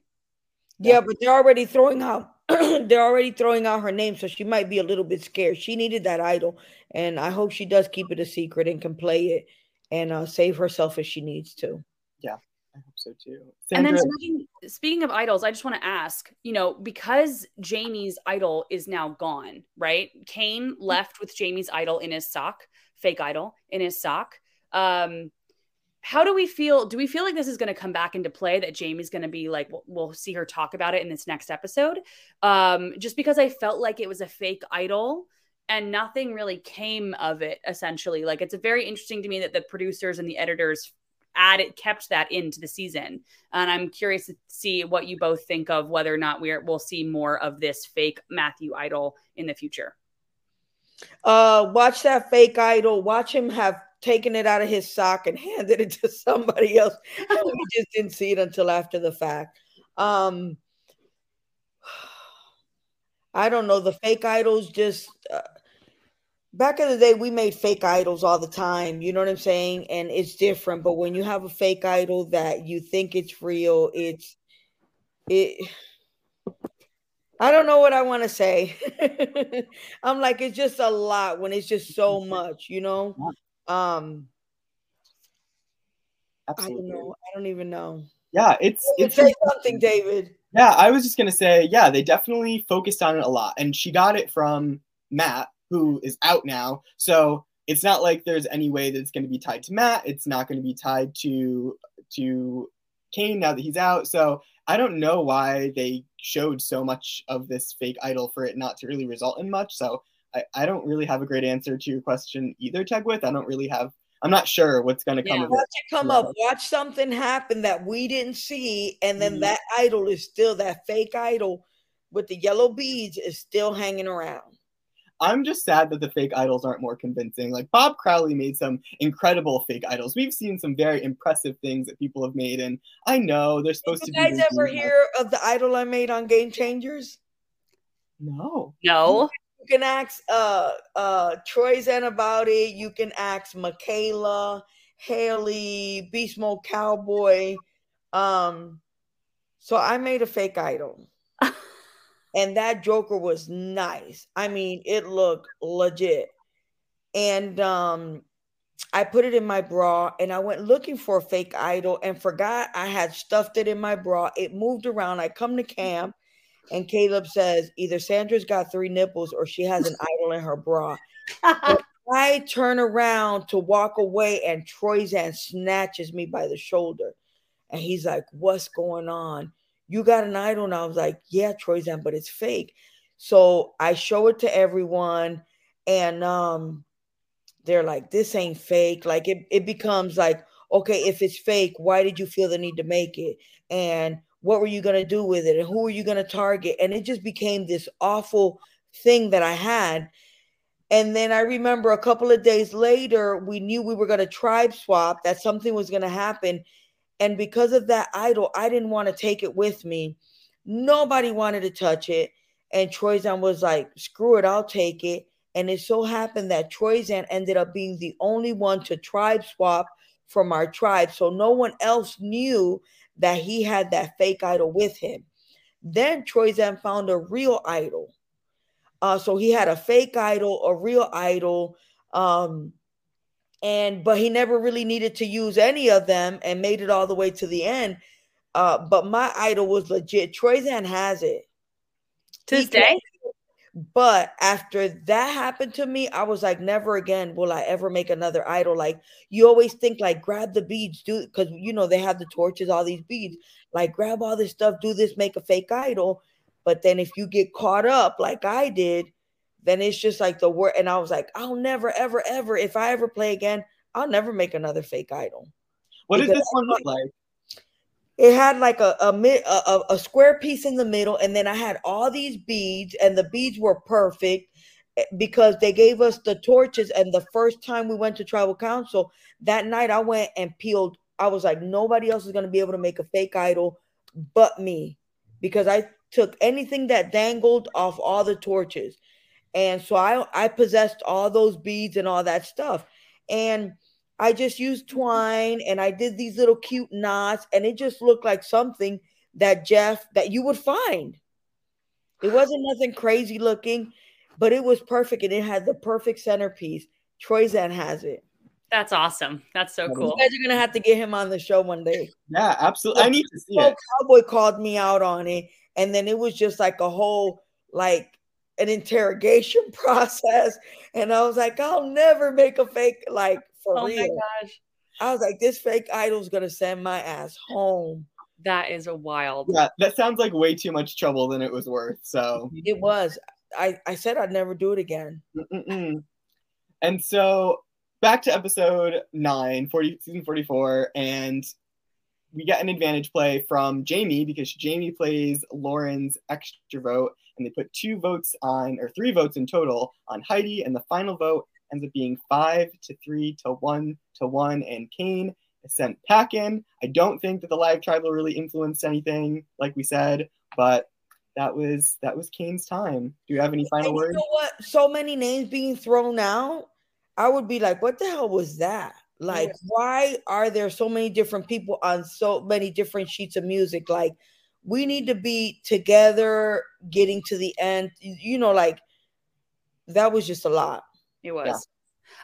yeah but they're already throwing out they're already throwing out her name so she might be a little bit scared she needed that idol and i hope she does keep it a secret and can play it and uh, save herself if she needs to Yeah. I hope so too. And then speaking, speaking of idols, I just want to ask, you know, because Jaime's idol is now gone, right? Kane left with Jaime's idol in his sock, fake idol in his sock. Um, how do we feel? Do we feel like this is going to come back into play? That Jaime's going to be like, we'll, we'll see her talk about it in this next episode. Um, just because I felt like it was a fake idol and nothing really came of it. Essentially, like it's very interesting to me that the producers and the editors added kept that into the season and i'm curious to see what you both think of whether or not we're we'll see more of this fake matthew idol in the future uh watch that fake idol watch him have taken it out of his sock and handed it to somebody else and we just didn't see it until after the fact um i don't know the fake idols just uh, back in the day we made fake idols all the time you know what i'm saying and it's different but when you have a fake idol that you think it's real it's it I don't know what I want to say. I'm like, it's just a lot when it's just so much, you know. Um, I don't know. I don't even know. Yeah, it's it's say something, David. Yeah, I was just gonna say, yeah, they definitely focused on it a lot, and she got it from Matt, who is out now. So it's not like there's any way that it's going to be tied to Matt. It's not going to be tied to to Kane now that he's out. So I don't know why they showed so much of this fake idol for it not to really result in much. So I, I don't really have a great answer to your question either, Tegwith. I don't really have I'm not sure what's going to come yeah. of Watch it. it come up. Watch something happen that we didn't see, and then mm-hmm. that idol is still that fake idol with the yellow beads is still hanging around. I'm just sad that the fake idols aren't more convincing. Like Bob Crowley made some incredible fake idols. We've seen some very impressive things that people have made, and I know they're supposed Did to. You guys ever hear of the idol I made on Game Changers? No. No. You can ask uh uh Troyzan about it. You can ask Michaela, Hali, Beast Mode Cowboy. Um, so I made a fake idol and that Joker was nice. I mean, it looked legit. And um I put it in my bra and I went looking for a fake idol and forgot I had stuffed it in my bra. It moved around. I come to camp and Caleb says either Sandra's got three nipples or she has an idol in her bra. I turn around to walk away and Troyzan snatches me by the shoulder. And he's like, What's going on? you got an idol. And I was like, yeah, Troyzan, but it's fake. So I show it to everyone and um they're like, this ain't fake. Like it, it becomes like, okay, if it's fake, why did you feel the need to make it? And what were you gonna do with it? And who were you gonna target? And it just became this awful thing that I had. And then I remember a couple of days later, we knew we were going to tribe swap, that something was going to happen. And because of that idol, I didn't want to take it with me. Nobody wanted to touch it. And Troyzan was like, screw it, I'll take it. And it so happened that Troyzan ended up being the only one to tribe swap from our tribe. So no one else knew that he had that fake idol with him. Then Troy Troyzan found a real idol. Uh, so he had a fake idol, a real idol. Um, and but he never really needed to use any of them and made it all the way to the end. Uh, but my idol was legit. Troy Troyzan has it to this day. But after that happened to me, I was like, never again will I ever make another idol. Like you always think, like grab the beads, do because you know they have the torches, all these beads. Like grab all this stuff, do this, make a fake idol. But then if you get caught up, like I did, then it's just like the word. And I was like, I'll never, ever, ever, if I ever play again, I'll never make another fake idol. What does this one look like? It had like a a, a a square piece in the middle, and then I had all these beads, and the beads were perfect eh, because they gave us the torches. And the first time we went to tribal council that night, I went and peeled. I was like, nobody else is going to be able to make a fake idol but me because I took anything that dangled off all the torches and so I I possessed all those beads and all that stuff. And I just used twine and I did these little cute knots and it just looked like something that Jeff that you would find. It wasn't nothing crazy looking, but it was perfect and it had the perfect centerpiece. Troyzan has it. That's awesome. That's so cool. You guys are gonna have to get him on the show one day. Yeah, absolutely. I need to see it. Cowboy called me out on it, and then it was just like a whole like an interrogation process. And I was like, I'll never make a fake, like for oh real. my gosh. I was like, this fake idol's gonna send my ass home. That is a wild. Yeah, that sounds like way too much trouble than it was worth. So it was. I I said I'd never do it again. Mm-mm-mm. And so back to episode nine, 40, season 44, and we get an advantage play from Jaime because Jaime plays Lauren's extra vote and they put two votes on, or three votes in total on Heidi, and the final vote ends up being five to three to one to one, and Kane is sent packing. I don't think that the live tribal really influenced anything, like we said, but that was that was Kane's time. Do you have any final words? You know what? So many names being thrown out, I would be like, what the hell was that? Like, yeah. why are there so many different people on so many different sheets of music? Like, we need to be together getting to the end you know like that was just a lot it was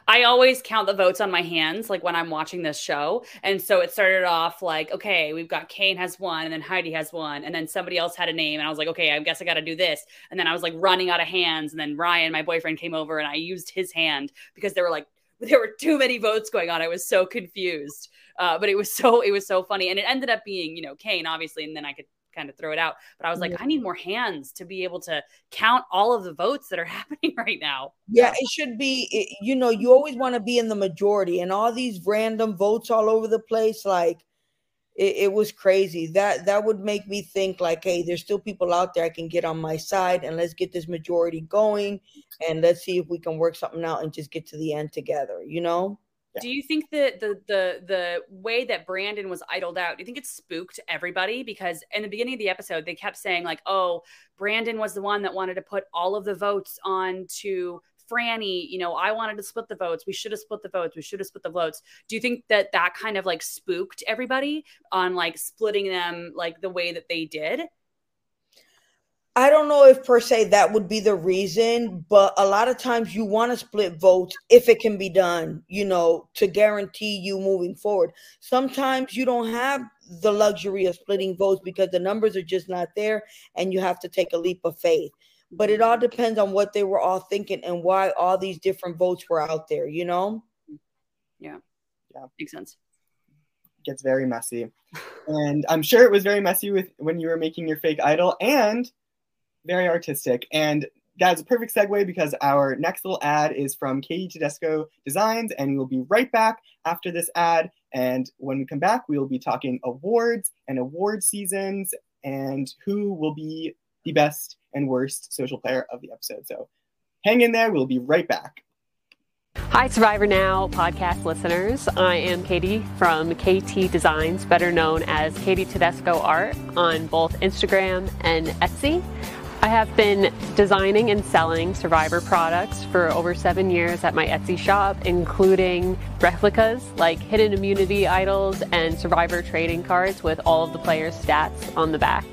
I always count the votes on my hands, like when I'm watching this show. And so it started off like, okay, we've got Kane has one, and then Heidi has one, and then somebody else had a name. And I was like, okay, I guess I got to do this. And then I was like running out of hands. And then Ryan, my boyfriend, came over and I used his hand because there were like, there were too many votes going on. I was so confused. Uh, but it was so, it was so funny. And it ended up being, you know, Kane, obviously. And then I could kind of throw it out. But I was like. I mm-hmm. need more hands to be able to count all of the votes that are happening right now. Yeah, it should be, it, you know, you always want to be in the majority and all these random votes all over the place. Like, it, it, was crazy. That that would make me think like, hey, there's still people out there I can get on my side, and let's get this majority going, and let's see if we can work something out and just get to the end together. You know? Yeah. Do you think that the the the way that Brandon was idled out, do you think it spooked everybody? Because in the beginning of the episode, they kept saying like, "Oh, Brandon was the one that wanted to put all of the votes on to Frannie. You know, I wanted to split the votes. We should have split the votes. We should have split the votes." Do you think that that kind of like spooked everybody on like splitting them like the way that they did? I don't know if per se that would be the reason, but a lot of times you want to split votes if it can be done, you know, to guarantee you moving forward. Sometimes you don't have the luxury of splitting votes because the numbers are just not there and you have to take a leap of faith. But it all depends on what they were all thinking and why all these different votes were out there, you know? Yeah. Yeah. Makes sense. Gets very messy. and I'm sure it was very messy with when you were making your fake idol and very artistic. And that's a perfect segue because our next little ad is from Katie Tedesco Designs, and we'll be right back after this ad. And when we come back, we will be talking awards and award seasons and who will be the best and worst social player of the episode. So hang in there, we'll be right back. Hi, Survivor Now podcast listeners. I am Katie from KT Designs, better known as Katie Tedesco Art on both Instagram and Etsy. I have been designing and selling Survivor products for over seven years at my Etsy shop, including replicas like hidden immunity idols and Survivor trading cards with all of the players' stats on the back.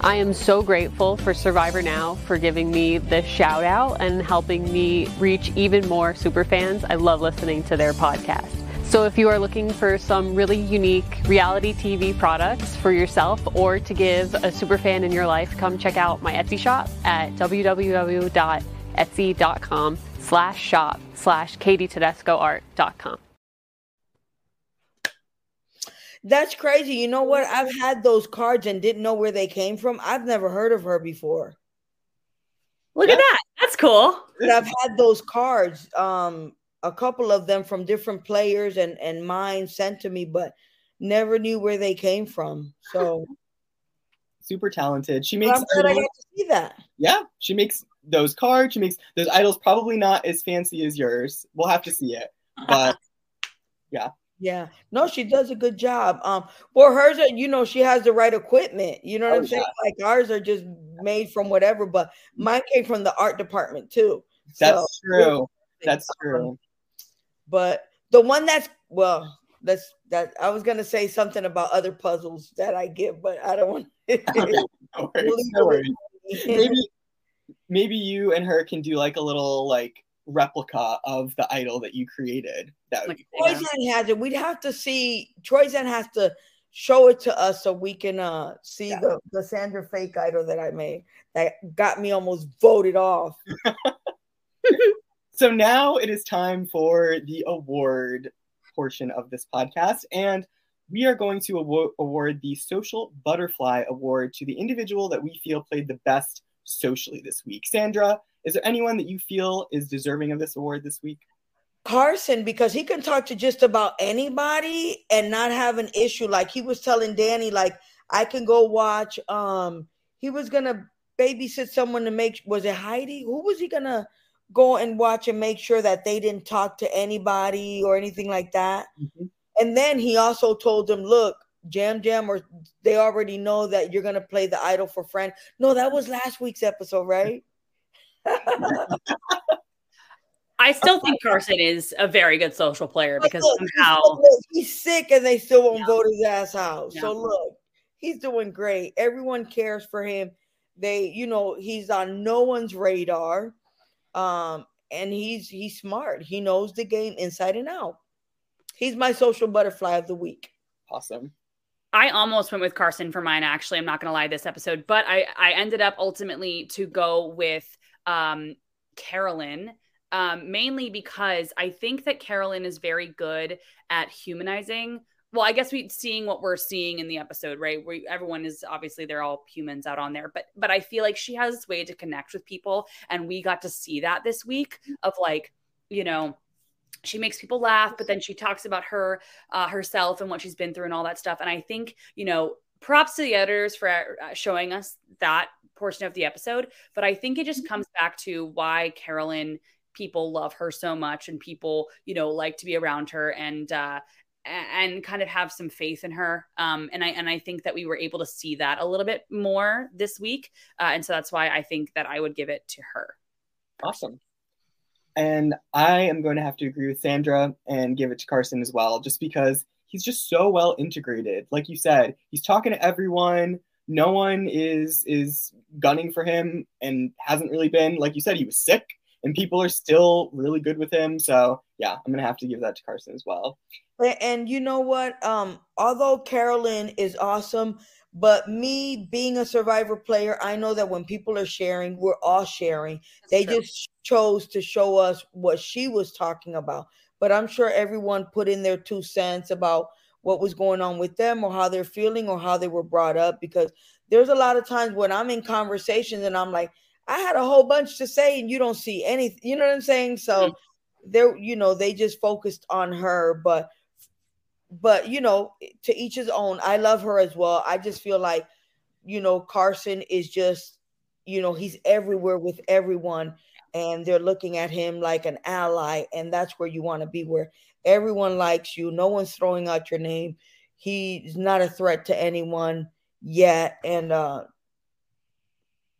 I am so grateful for Survivor Now for giving me this shout out and helping me reach even more super fans. I love listening to their podcast. So if you are looking for some really unique reality TV products for yourself or to give a super fan in your life, come check out my Etsy shop at www.etsy.com slash shop slash katietedescoart.com. That's crazy. You know what? I've had those cards and didn't know where they came from. I've never heard of her before. Look yeah. at that. That's cool. But I've had those cards. Um, a couple of them from different players and and mine sent to me, but never knew where they came from. So super talented. She makes. I'm glad I got to see that. Yeah, she makes those cards. She makes those idols. Probably not as fancy as yours. We'll have to see it, but yeah. Yeah, no, she does a good job. Um, well, hers, are, you know, she has the right equipment. You know what oh, I'm saying? Like ours are just made from whatever, but mine came from the art department too. That's so, true. That's true. But the one that's well, that's that I was gonna say something about other puzzles that I get, but I don't want. no worries, no worries. maybe maybe you and her can do like a little like replica of the idol that you created. That would like, Troyzan has it. We'd have to see. Troyzan has to show it to us so we can uh see yeah. the the Sandra fake idol that I made that got me almost voted off. So now it is time for the award portion of this podcast. And we are going to award the Social Butterfly Award to the individual that we feel played the best socially this week. Sandra, is there anyone that you feel is deserving of this award this week? Carson, because he can talk to just about anybody and not have an issue. Like he was telling Danny, like, I can go watch um he was gonna babysit someone to make was it Heidi? Who was he gonna go and watch and make sure that they didn't talk to anybody or anything like that. Mm-hmm. And then he also told them, look, Yam Yam, or they already know that you're gonna play the idol for friend. No, that was last week's episode, right? I still think Carson is a very good social player because look, somehow he's sick and they still won't yeah. vote his ass out. Yeah. So look, he's doing great. Everyone cares for him. They, you know, he's on no one's radar. Um, and he's he's smart. He knows the game inside and out. He's my social butterfly of the week. Awesome. I almost went with Carson for mine. Actually, I'm not going to lie this episode, but I I ended up ultimately to go with um, Carolyn, um, mainly because I think that Carolyn is very good at humanizing. Well, I guess we seeing what we're seeing in the episode, right? Where everyone is obviously they're all humans out on there, but but I feel like she has this way to connect with people, and we got to see that this week of like, you know she makes people laugh but then she talks about her uh, herself and what she's been through and all that stuff and i think you know props to the editors for uh, showing us that portion of the episode but i think it just mm-hmm. comes back to why carolyn people love her so much and people you know like to be around her and uh and kind of have some faith in her um and i and i think that we were able to see that a little bit more this week uh, and so that's why i think that i would give it to her awesome and I am going to have to agree with Sandra and give it to Carson as well, just because he's just so well integrated. Like you said, he's talking to everyone. No one is is gunning for him and hasn't really been. Like you said, he was sick and people are still really good with him. So yeah, I'm gonna have to give that to Carson as well. And you know what? Um, although Carolyn is awesome, but me being a survivor player, I know that when people are sharing, we're all sharing. That's they true. just chose to show us what she was talking about. But I'm sure everyone put in their two cents about what was going on with them or how they're feeling or how they were brought up because there's a lot of times when I'm in conversations and I'm like, I had a whole bunch to say and you don't see anything. You know what I'm saying? So mm-hmm. they're, you know, they just focused on her. But but you know, to each his own. I love her as well. I just feel like, you know, Carson is just, you know, he's everywhere with everyone, and they're looking at him like an ally, and that's where you want to be, where everyone likes you, no one's throwing out your name. He's not a threat to anyone yet, and uh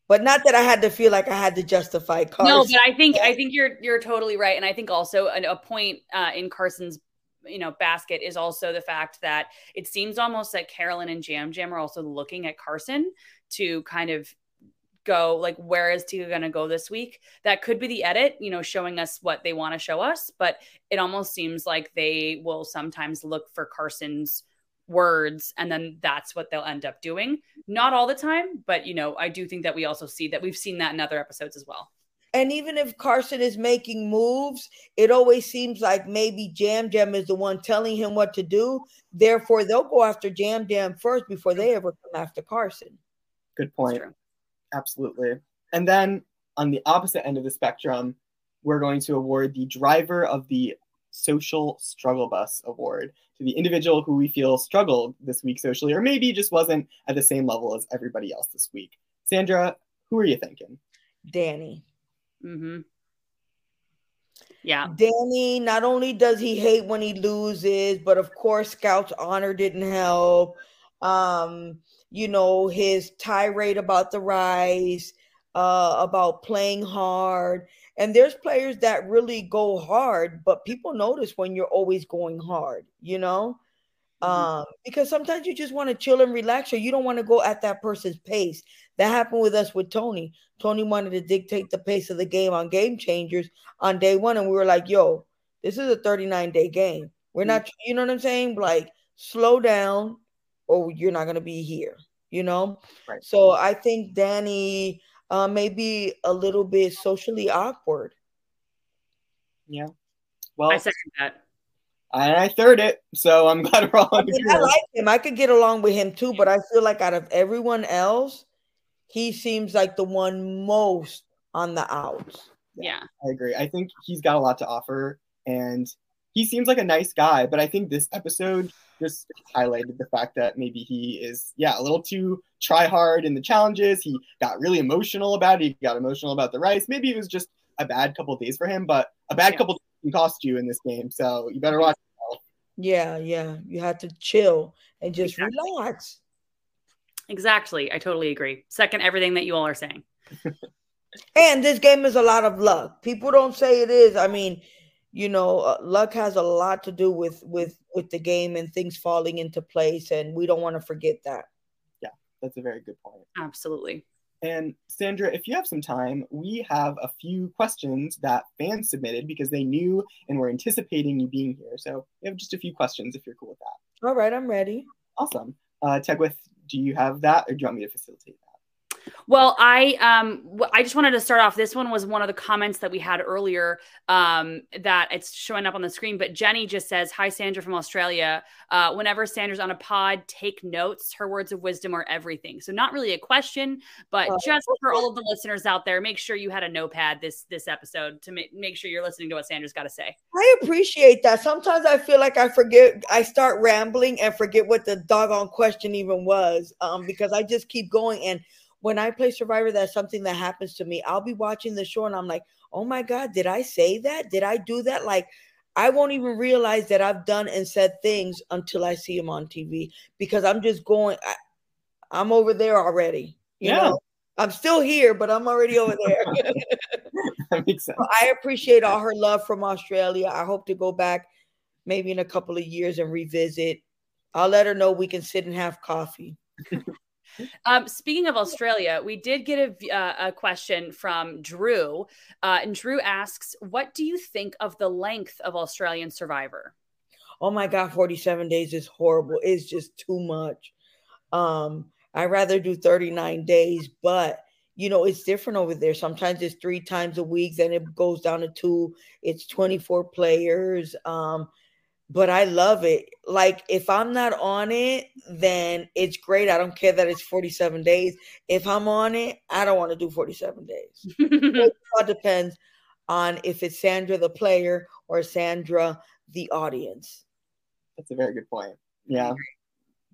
but not that I had to feel like I had to justify Carson. No, but I think I think you're you're totally right, and I think also a, a point uh, in Carson's you know basket is also the fact that it seems almost like Carolyn and Jam Yam are also looking at Carson to kind of go like where is Tika going to go this week that could be the edit you know showing us what they want to show us but it almost seems like they will sometimes look for Carson's words and then that's what they'll end up doing not all the time but you know I do think that we also see that we've seen that in other episodes as well and even if Carson is making moves, it always seems like maybe Yam Yam is the one telling him what to do. Therefore, they'll go after Yam Yam first before they ever come after Carson. Good point. Absolutely. And then on the opposite end of the spectrum, we're going to award the driver of the social struggle bus award to the individual who we feel struggled this week socially, or maybe just wasn't at the same level as everybody else this week. Sandra, who are you thinking? Danny. Mm-hmm. Yeah. Danny, not only does he hate when he loses, but of course, Scout's honor didn't help. Um, you know, his tirade about the rise, uh, about playing hard. And there's players that really go hard, but people notice when you're always going hard, you know? Mm-hmm. Um, because sometimes you just want to chill and relax, or you don't want to go at that person's pace. That happened with us with Tony. Tony wanted to dictate the pace of the game on game changers on day one, and we were like, "Yo, this is a 39 day game. We're mm-hmm. not, you know what I'm saying? Like, slow down, or you're not gonna be here." You know. Right. So I think Danny uh, may be a little bit socially awkward. Yeah. Well, I second that. And I third it, so I'm glad we're all. I, mean, I like him. I could get along with him too, but I feel like out of everyone else, he seems like the one most on the outs. Yeah, I agree. I think he's got a lot to offer, and he seems like a nice guy. But I think this episode just highlighted the fact that maybe he is, yeah, a little too try hard in the challenges. He got really emotional about it. He got emotional about the rice. Maybe it was just a bad couple days for him, but a bad yeah. couple can cost you in this game. So you better watch. Yeah, yeah. You have to chill and just exactly. relax. Exactly. I totally agree. Second, everything that you all are saying. and this game is a lot of luck. People don't say it is. I mean, you know, uh, luck has a lot to do with with with the game and things falling into place, and we don't want to forget that. Yeah, that's a very good point. Absolutely. And Sandra, if you have some time, we have a few questions that fans submitted because they knew and were anticipating you being here. So we have just a few questions if you're cool with that. All right, I'm ready. Awesome. Uh, Tegwith, do you have that or do you want me to facilitate that? Well, I um I just wanted to start off. This one was one of the comments that we had earlier um that it's showing up on the screen. But Jenny just says, "Hi, Sandra from Australia. Uh, whenever Sandra's on a pod, take notes. Her words of wisdom are everything." So not really a question, but uh, just for all of the listeners out there, make sure you had a notepad this this episode to make make sure you're listening to what Sandra's got to say. I appreciate that. Sometimes I feel like I forget. I start rambling and forget what the doggone question even was um because I just keep going and when I play Survivor, that's something that happens to me. I'll be watching the show and I'm like, oh my God, did I say that? Did I do that? Like, I won't even realize that I've done and said things until I see them on TV because I'm just going, I, am over there already. You yeah. know, I'm still here, but I'm already over there. that makes sense. I appreciate all her love from Australia. I hope to go back maybe in a couple of years and revisit. I'll let her know we can sit and have coffee. Um, speaking of Australia, we did get a, uh, a question from Drew, uh, and Drew asks, "What do you think of the length of Australian Survivor?" Oh my God, forty-seven days is horrible. It's just too much. Um, I rather do thirty-nine days, but you know it's different over there. Sometimes it's three times a week, then it goes down to two. It's twenty-four players. Um, but I love it. Like if I'm not on it, then it's great. I don't care that it's 47 days. If I'm on it, I don't want to do 47 days. it all depends on if it's Sandra the player or Sandra the audience. That's a very good point. Yeah. Mm-hmm.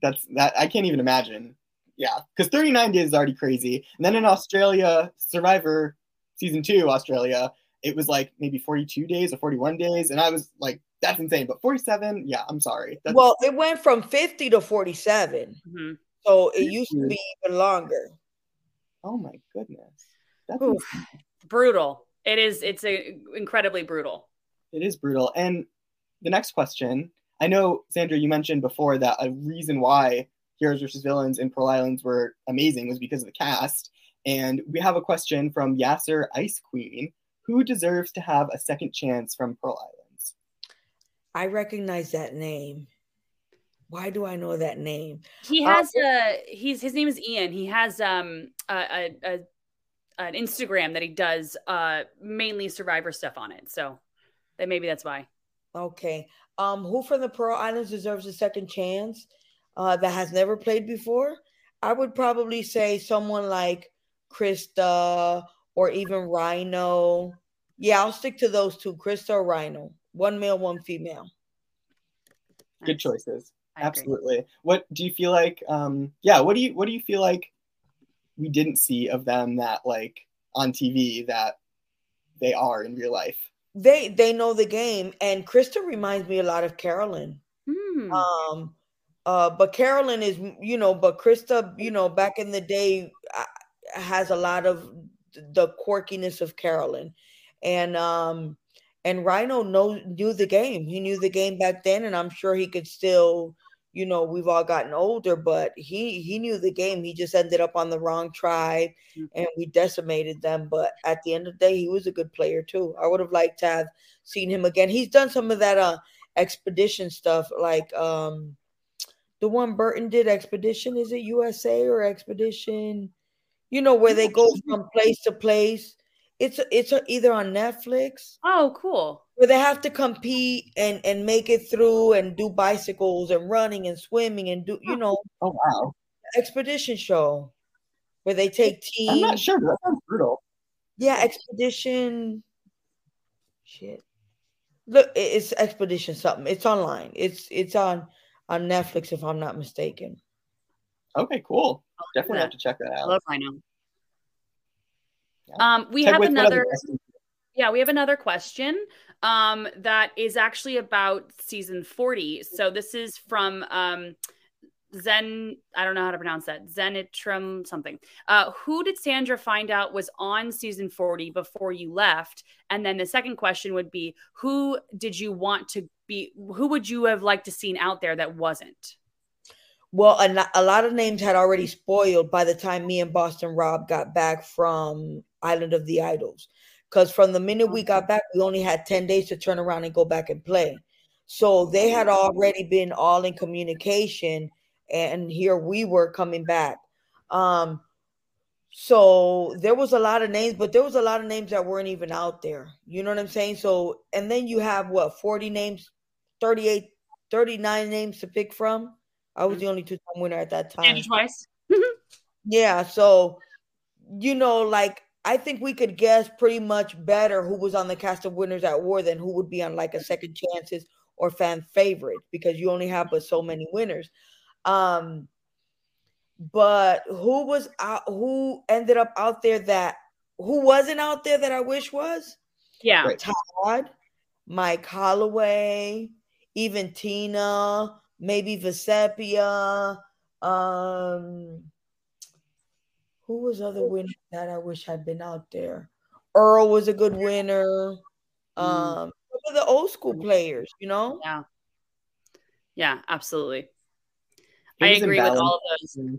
That's that I can't even imagine. Yeah, because 39 days is already crazy. And then in Australia, Survivor season two, Australia, it was like maybe 42 days or 41 days. And I was like that's insane. But 47, yeah, I'm sorry. That's- well, it went from 50 to 47. Mm-hmm. So it used to be even longer. Oh my goodness. That's brutal. It is, it's a, incredibly brutal. It is brutal. And the next question I know, Sandra, you mentioned before that a reason why Heroes versus Villains and Pearl Islands were amazing was because of the cast. And we have a question from Yasser Ice Queen Who deserves to have a second chance from Pearl Island? I recognize that name. Why do I know that name? He uh, has uh, uh he's his name is Ian. He has um a, a, a an Instagram that he does uh mainly survivor stuff on it. So that maybe that's why. Okay. Um who from the Pearl Islands deserves a second chance uh that has never played before? I would probably say someone like Christa or even Ryno. Yeah, I'll stick to those two, Christa or Ryno one male, one female. Good choices. Absolutely. What do you feel like? Um, yeah. What do you What do you feel like we didn't see of them that like on TV that they are in real life? They they know the game, and Christa reminds me a lot of Carolyn. Hmm. Um, uh, but Carolyn is you know, but Christa, you know, back in the day, uh, has a lot of the quirkiness of Carolyn, and um, and Ryno know, knew the game. He knew the game back then, and I'm sure he could still, you know, we've all gotten older, but he he knew the game. He just ended up on the wrong tribe, mm-hmm. and we decimated them. But at the end of the day, he was a good player too. I would have liked to have seen him again. He's done some of that uh expedition stuff, like um the one Burton did. Expedition is it USA or Expedition? You know where they go from place to place it's it's either on Netflix. Oh, cool. Where they have to compete and and make it through and do bicycles and running and swimming and do you know. Oh wow. Expedition show where they take teams. I'm not sure. That sounds brutal. Yeah, expedition. Shit. Look, it's expedition something. It's online. It's it's on on Netflix if I'm not mistaken. Okay, cool. Definitely have to check that out. I Love I know. Um, we have another. Yeah, we have another question um, that is actually about season 40. So this is from um, Zen, I don't know how to pronounce that, Zenitrum something. Uh, who did Sandra find out was on season 40 before you left? And then the second question would be who did you want to be, who would you have liked to seen out there that wasn't? well, a, a lot of names had already spoiled by the time me and Boston Rob got back from Island of the Idols. Because from the minute we got back, we only had 10 days to turn around and go back and play. So they had already been all in communication, and here we were coming back. Um, so there was a lot of names, but there was a lot of names that weren't even out there. You know what I'm saying? So, and then you have what 40 names, 38, 39 names to pick from. I was the only two time winner at that time. And twice. yeah. So, you know, like I think we could guess pretty much better who was on the cast of winners at war than who would be on like a second chances or fan favorite because you only have but so many winners. Um, but who was out? Who ended up out there that who wasn't out there that I wish was? Yeah, Todd, Mike Holloway, even Tina, maybe Vecepia. Um, who was other winner that I wish had been out there? Earl was a good winner. Mm. Um, mm. the old school players, you know? Yeah. Yeah, absolutely. I agree with all of those.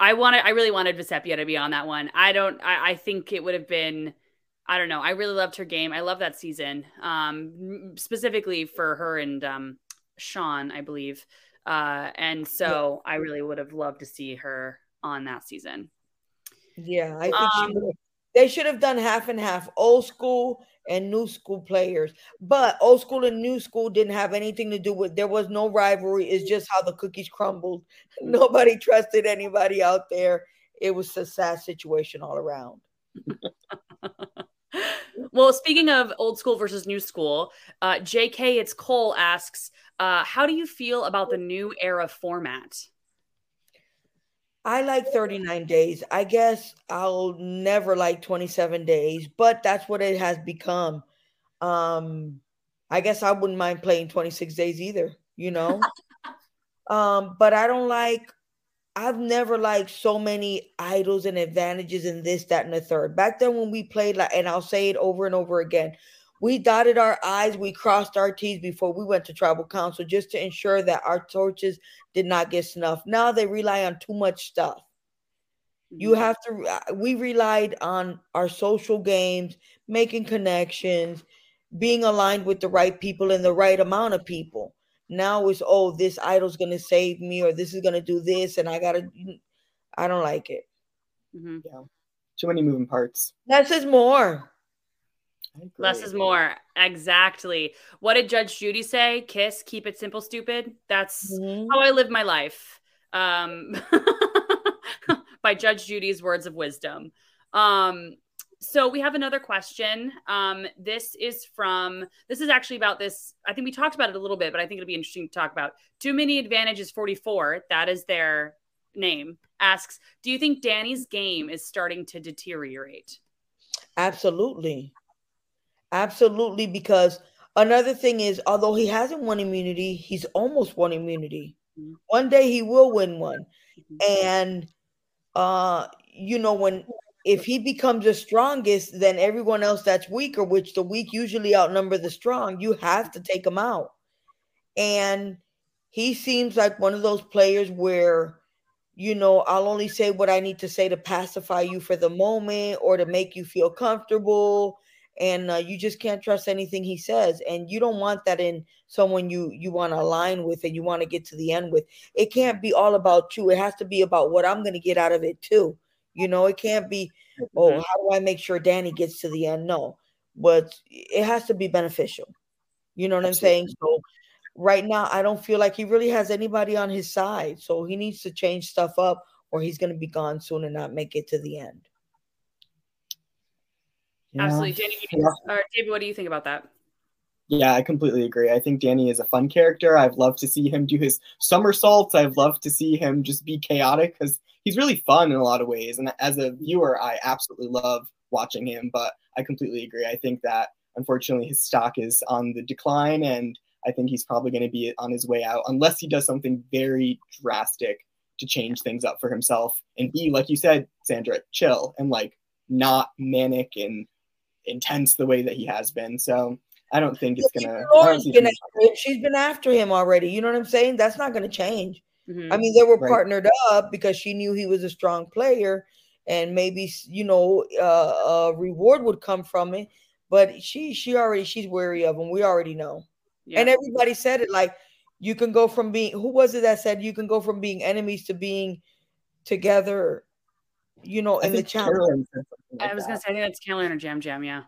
I wanted I really wanted Vecepia to be on that one. I don't I, I think it would have been I don't know. I really loved her game. I love that season. Um specifically for her and um Sean, I believe. Uh, and so yeah. I really would have loved to see her on that season. Yeah, I think um, should they should have done half and half, old school and new school players. But old school and new school didn't have anything to do with. There was no rivalry. It's just how the cookies crumbled. Nobody trusted anybody out there. It was a sad situation all around. well, speaking of old school versus new school, uh, JK, it's Cole asks, uh, how do you feel about the new era format? I like 39 days. I guess I'll never like 27 days, but that's what it has become. Um, I guess I wouldn't mind playing 26 days either, you know. um, but I don't like I've never liked so many idols and advantages in this, that, and the third. Back then when we played, like, and I'll say it over and over again, we dotted our I's, we crossed our T's before we went to tribal council just to ensure that our torches did not get snuffed. Now they rely on too much stuff. You mm-hmm. have to, uh, we relied on our social games, making connections, being aligned with the right people and the right amount of people. Now it's, oh, this idol's going to save me or this is going to do this and I got to, I don't like it. Mm-hmm. Yeah. Too many moving parts. Less is more. Less is more. Exactly. What did Judge Judy say? Kiss, keep it simple, stupid. That's mm-hmm. how I live my life. Um, by Judge Judy's words of wisdom. Um, so we have another question. Um, this is from this is actually about this. I think we talked about it a little bit, but I think it'll be interesting to talk about. Too many advantages 44. That is their name. Asks, do you think Danny's game is starting to deteriorate? Absolutely. Absolutely, because another thing is, although he hasn't won immunity, he's almost won immunity. Mm-hmm. One day he will win one. Mm-hmm. And uh, you know, when if he becomes the strongest, then everyone else that's weaker, which the weak usually outnumber the strong, you have to take him out. And he seems like one of those players where, you know, I'll only say what I need to say to pacify you for the moment or to make you feel comfortable and uh, you just can't trust anything he says and you don't want that in someone you you want to align with and you want to get to the end with. It can't be all about you. It has to be about what i'm going to get out of it too. You know it can't be oh mm-hmm. how do i make sure danny gets to the end? No. But it has to be beneficial. You know what Absolutely. i'm saying? So right now i don't feel like he really has anybody on his side. So he needs to change stuff up or he's going to be gone soon and not make it to the end Absolutely, Danny. Yeah. Or David, what do you think about that? Yeah, I completely agree. I think Danny is a fun character. I've loved to see him do his somersaults. I've loved to see him just be chaotic because he's really fun in a lot of ways. And as a viewer, I absolutely love watching him. But I completely agree. I think that unfortunately his stock is on the decline, and I think he's probably going to be on his way out unless he does something very drastic to change things up for himself and be, like you said, Sandra, chill and like not manic and intense the way that he has been. So I don't think it's gonna. Lauren's been after, she's been after him already. You know what I'm saying? That's not gonna change. Mm-hmm. I mean, they were right. partnered up because she knew he was a strong player, and maybe you know uh, a reward would come from it. But she she already she's wary of him. We already know, yeah. and everybody said it like you can go from being who was it that said you can go from being enemies to being together you know in the challenge like i was gonna say i think that's Carolyn or Yam Yam yeah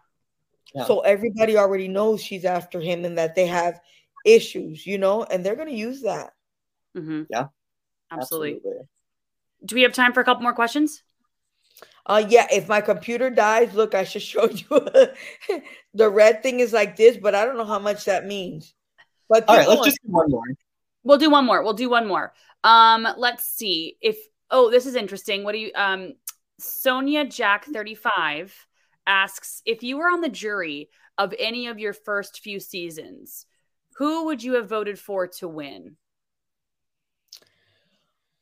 so everybody already knows she's after him and that they have issues, you know, and they're going to use that. Mm-hmm. Yeah, absolutely. absolutely. Do we have time for a couple more questions? Uh, yeah. If my computer dies, look, I should show you. the red thing is like this, but I don't know how much that means. But all right, let's just do one more. We'll do one more. We'll do one more. Um, let's see if. Oh, this is interesting. What do you? Um, Sonia Jack thirty five asks if you were on the jury of any of your first few seasons, who would you have voted for to win?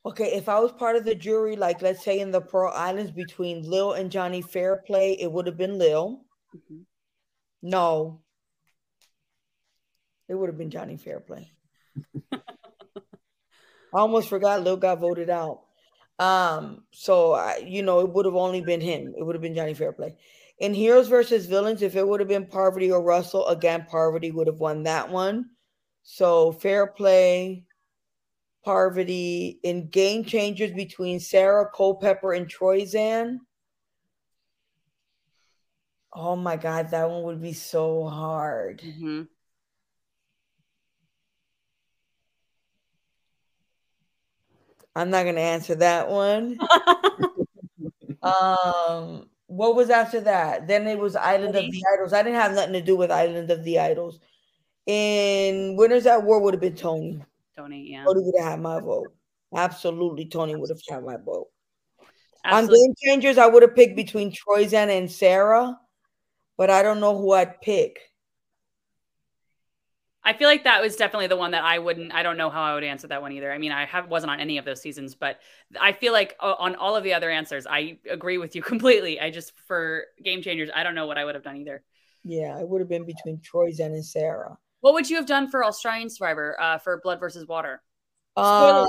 Okay, if I was part of the jury, like let's say in the Pearl Islands between Lil and Johnny Fairplay, it would have been Lil. Mm-hmm. No, it would have been Johnny Fairplay. I almost forgot Lil got voted out. Um, so I, you know, it would have only been him. It would have been Johnny Fairplay. In Heroes versus Villains, if it would have been Parvati or Russell, again, Parvati would have won that one. So Fairplay, Parvati. In Game Changers between Sarah Culpepper and Troyzan. Oh my God, that one would be so hard. Mm-hmm. I'm not going to answer that one. um, what was after that? Then it was Island of the Idols. I didn't have nothing to do with Island of the Idols. And Winners at War would have been Tony. Tony, yeah. Tony would have had my vote. Absolutely, Tony would have had my vote. Absolutely. On Game Changers, I would have picked between Troyzan and Sarah, but I don't know who I'd pick. I feel like that was definitely the one that I wouldn't. I don't know how I would answer that one either. I mean, I have wasn't on any of those seasons, but I feel like uh, on all of the other answers, I agree with you completely. I just for game changers, I don't know what I would have done either. Yeah, it would have been between Troyzan and Sarah. What would you have done for Australian Survivor uh, for Blood versus Water? Uh,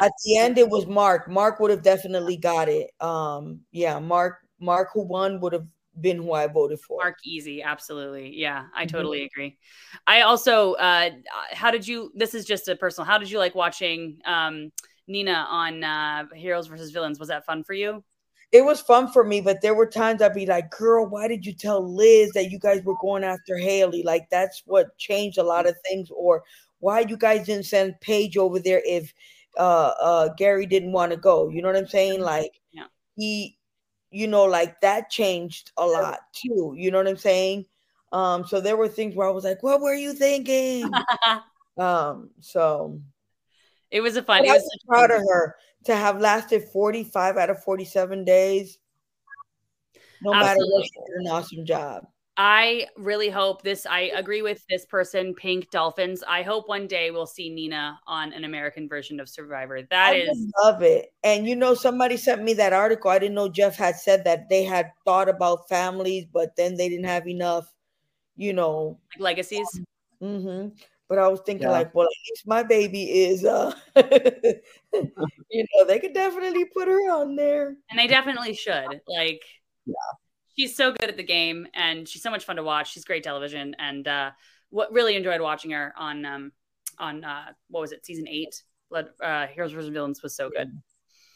at the end, it was Mark. Mark would have definitely got it. Um, yeah, Mark. Mark, who won, would have been who I voted for. Mark Easy, absolutely. Yeah, I mm-hmm. totally agree. I also, uh, how did you? This is just a personal. How did you like watching um, Nina on uh, Heroes versus Villains? Was that fun for you? It was fun for me, but there were times I'd be like, "Girl, why did you tell Liz that you guys were going after Haley?" Like that's what changed a lot of things. Or why you guys didn't send Paige over there if uh, uh, Gary didn't want to go? You know what I'm saying? Mm-hmm. Like yeah. he you know, like that changed a lot too. You know what I'm saying? Um, so there were things where I was like, what were you thinking? um, so it was a fun. I was, proud of her to have lasted 45 out of 47 days. No Absolutely. matter what, she did an awesome job. I really hope this. I agree with this person, Pink Dolphins. I hope one day we'll see Nina on an American version of Survivor. That I is, love it. And you know, somebody sent me that article. I didn't know Jeff had said that they had thought about families, but then they didn't have enough, you know, like legacies. Mm-hmm. But I was thinking, yeah. like, well, at least my baby is, uh, you know, they could definitely put her on there, and they definitely should. Like, yeah she's so good at the game and she's so much fun to watch. She's great television and uh, what really enjoyed watching her on um, on uh, what was it season eight? Blood uh, Heroes vs Villains was so good.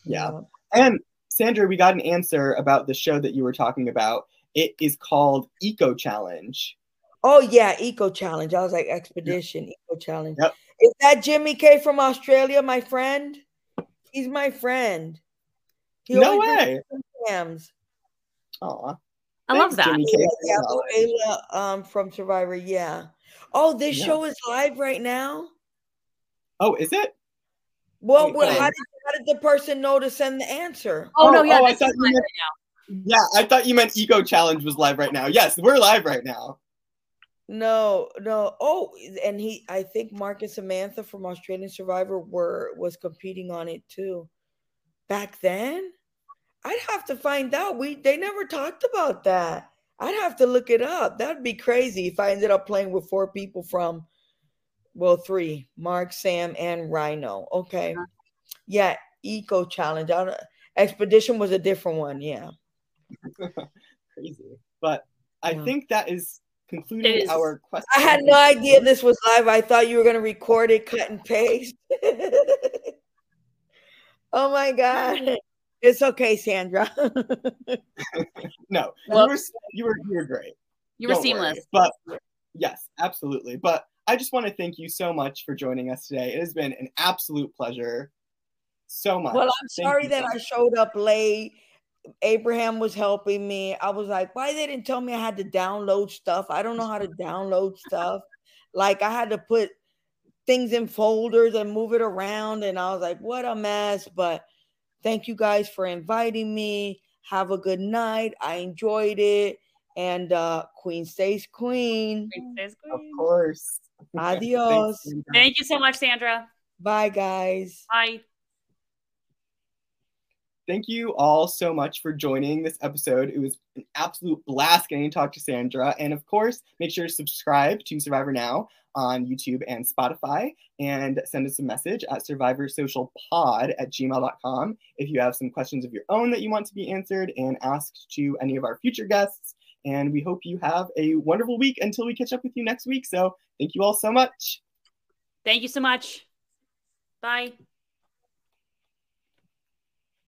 Yeah, and Sandra, we got an answer about the show that you were talking about. It is called Eco Challenge. Oh yeah, Eco Challenge. I was like Expedition yep. Eco Challenge. Yep. Is that Jimmy K from Australia, my friend? He's my friend. He no way. Aw. I love that. Yeah, Ayla, um, from Survivor. Yeah. Oh, this yeah. show is live right now. Oh, is it? Well, well how, did, how did the person know to send the answer? Oh, oh no, yeah, oh, I thought you meant, right Yeah, I thought you meant Eco Challenge was live right now. Yes, we're live right now. No, no. Oh, and he, I think Mark and Samantha from Australian Survivor were was competing on it too. Back then. I'd have to find out. We they never talked about that. I'd have to look it up. That'd be crazy if I ended up playing with four people from, well, three Mark, Sam, and Ryno. Okay. Uh-huh. Yeah. Eco Challenge. Expedition was a different one. Yeah. crazy. But I yeah. think that is concluding our question. I had no idea this was live. I thought you were going to record it, cut and paste. oh my God. It's okay, Sandra. no, well, you were you were you were great. You were Don't seamless. Worry. But yes, absolutely. But I just want to thank you so much for joining us today. It has been an absolute pleasure. So much. Well, I'm thank sorry that so I showed up late. Abraham was helping me. I was like, why they didn't tell me I had to download stuff? I don't know how to download stuff. Like I had to put things in folders and move it around. And I was like, what a mess. But Thank you guys for inviting me. Have a good night. I enjoyed it. And uh Queen stays queen. Queen stays queen. Of course. Adios. Thank you so much, Sandra. Bye, guys. Bye. Thank you all so much for joining this episode. It was an absolute blast getting to talk to Sandra. And of course, make sure to subscribe to Survivor Now on YouTube and Spotify and send us a message at survivorsocialpod at gmail.com if you have some questions of your own that you want to be answered and asked to any of our future guests. And we hope you have a wonderful week until we catch up with you next week. So thank you all so much. Thank you so much. Bye.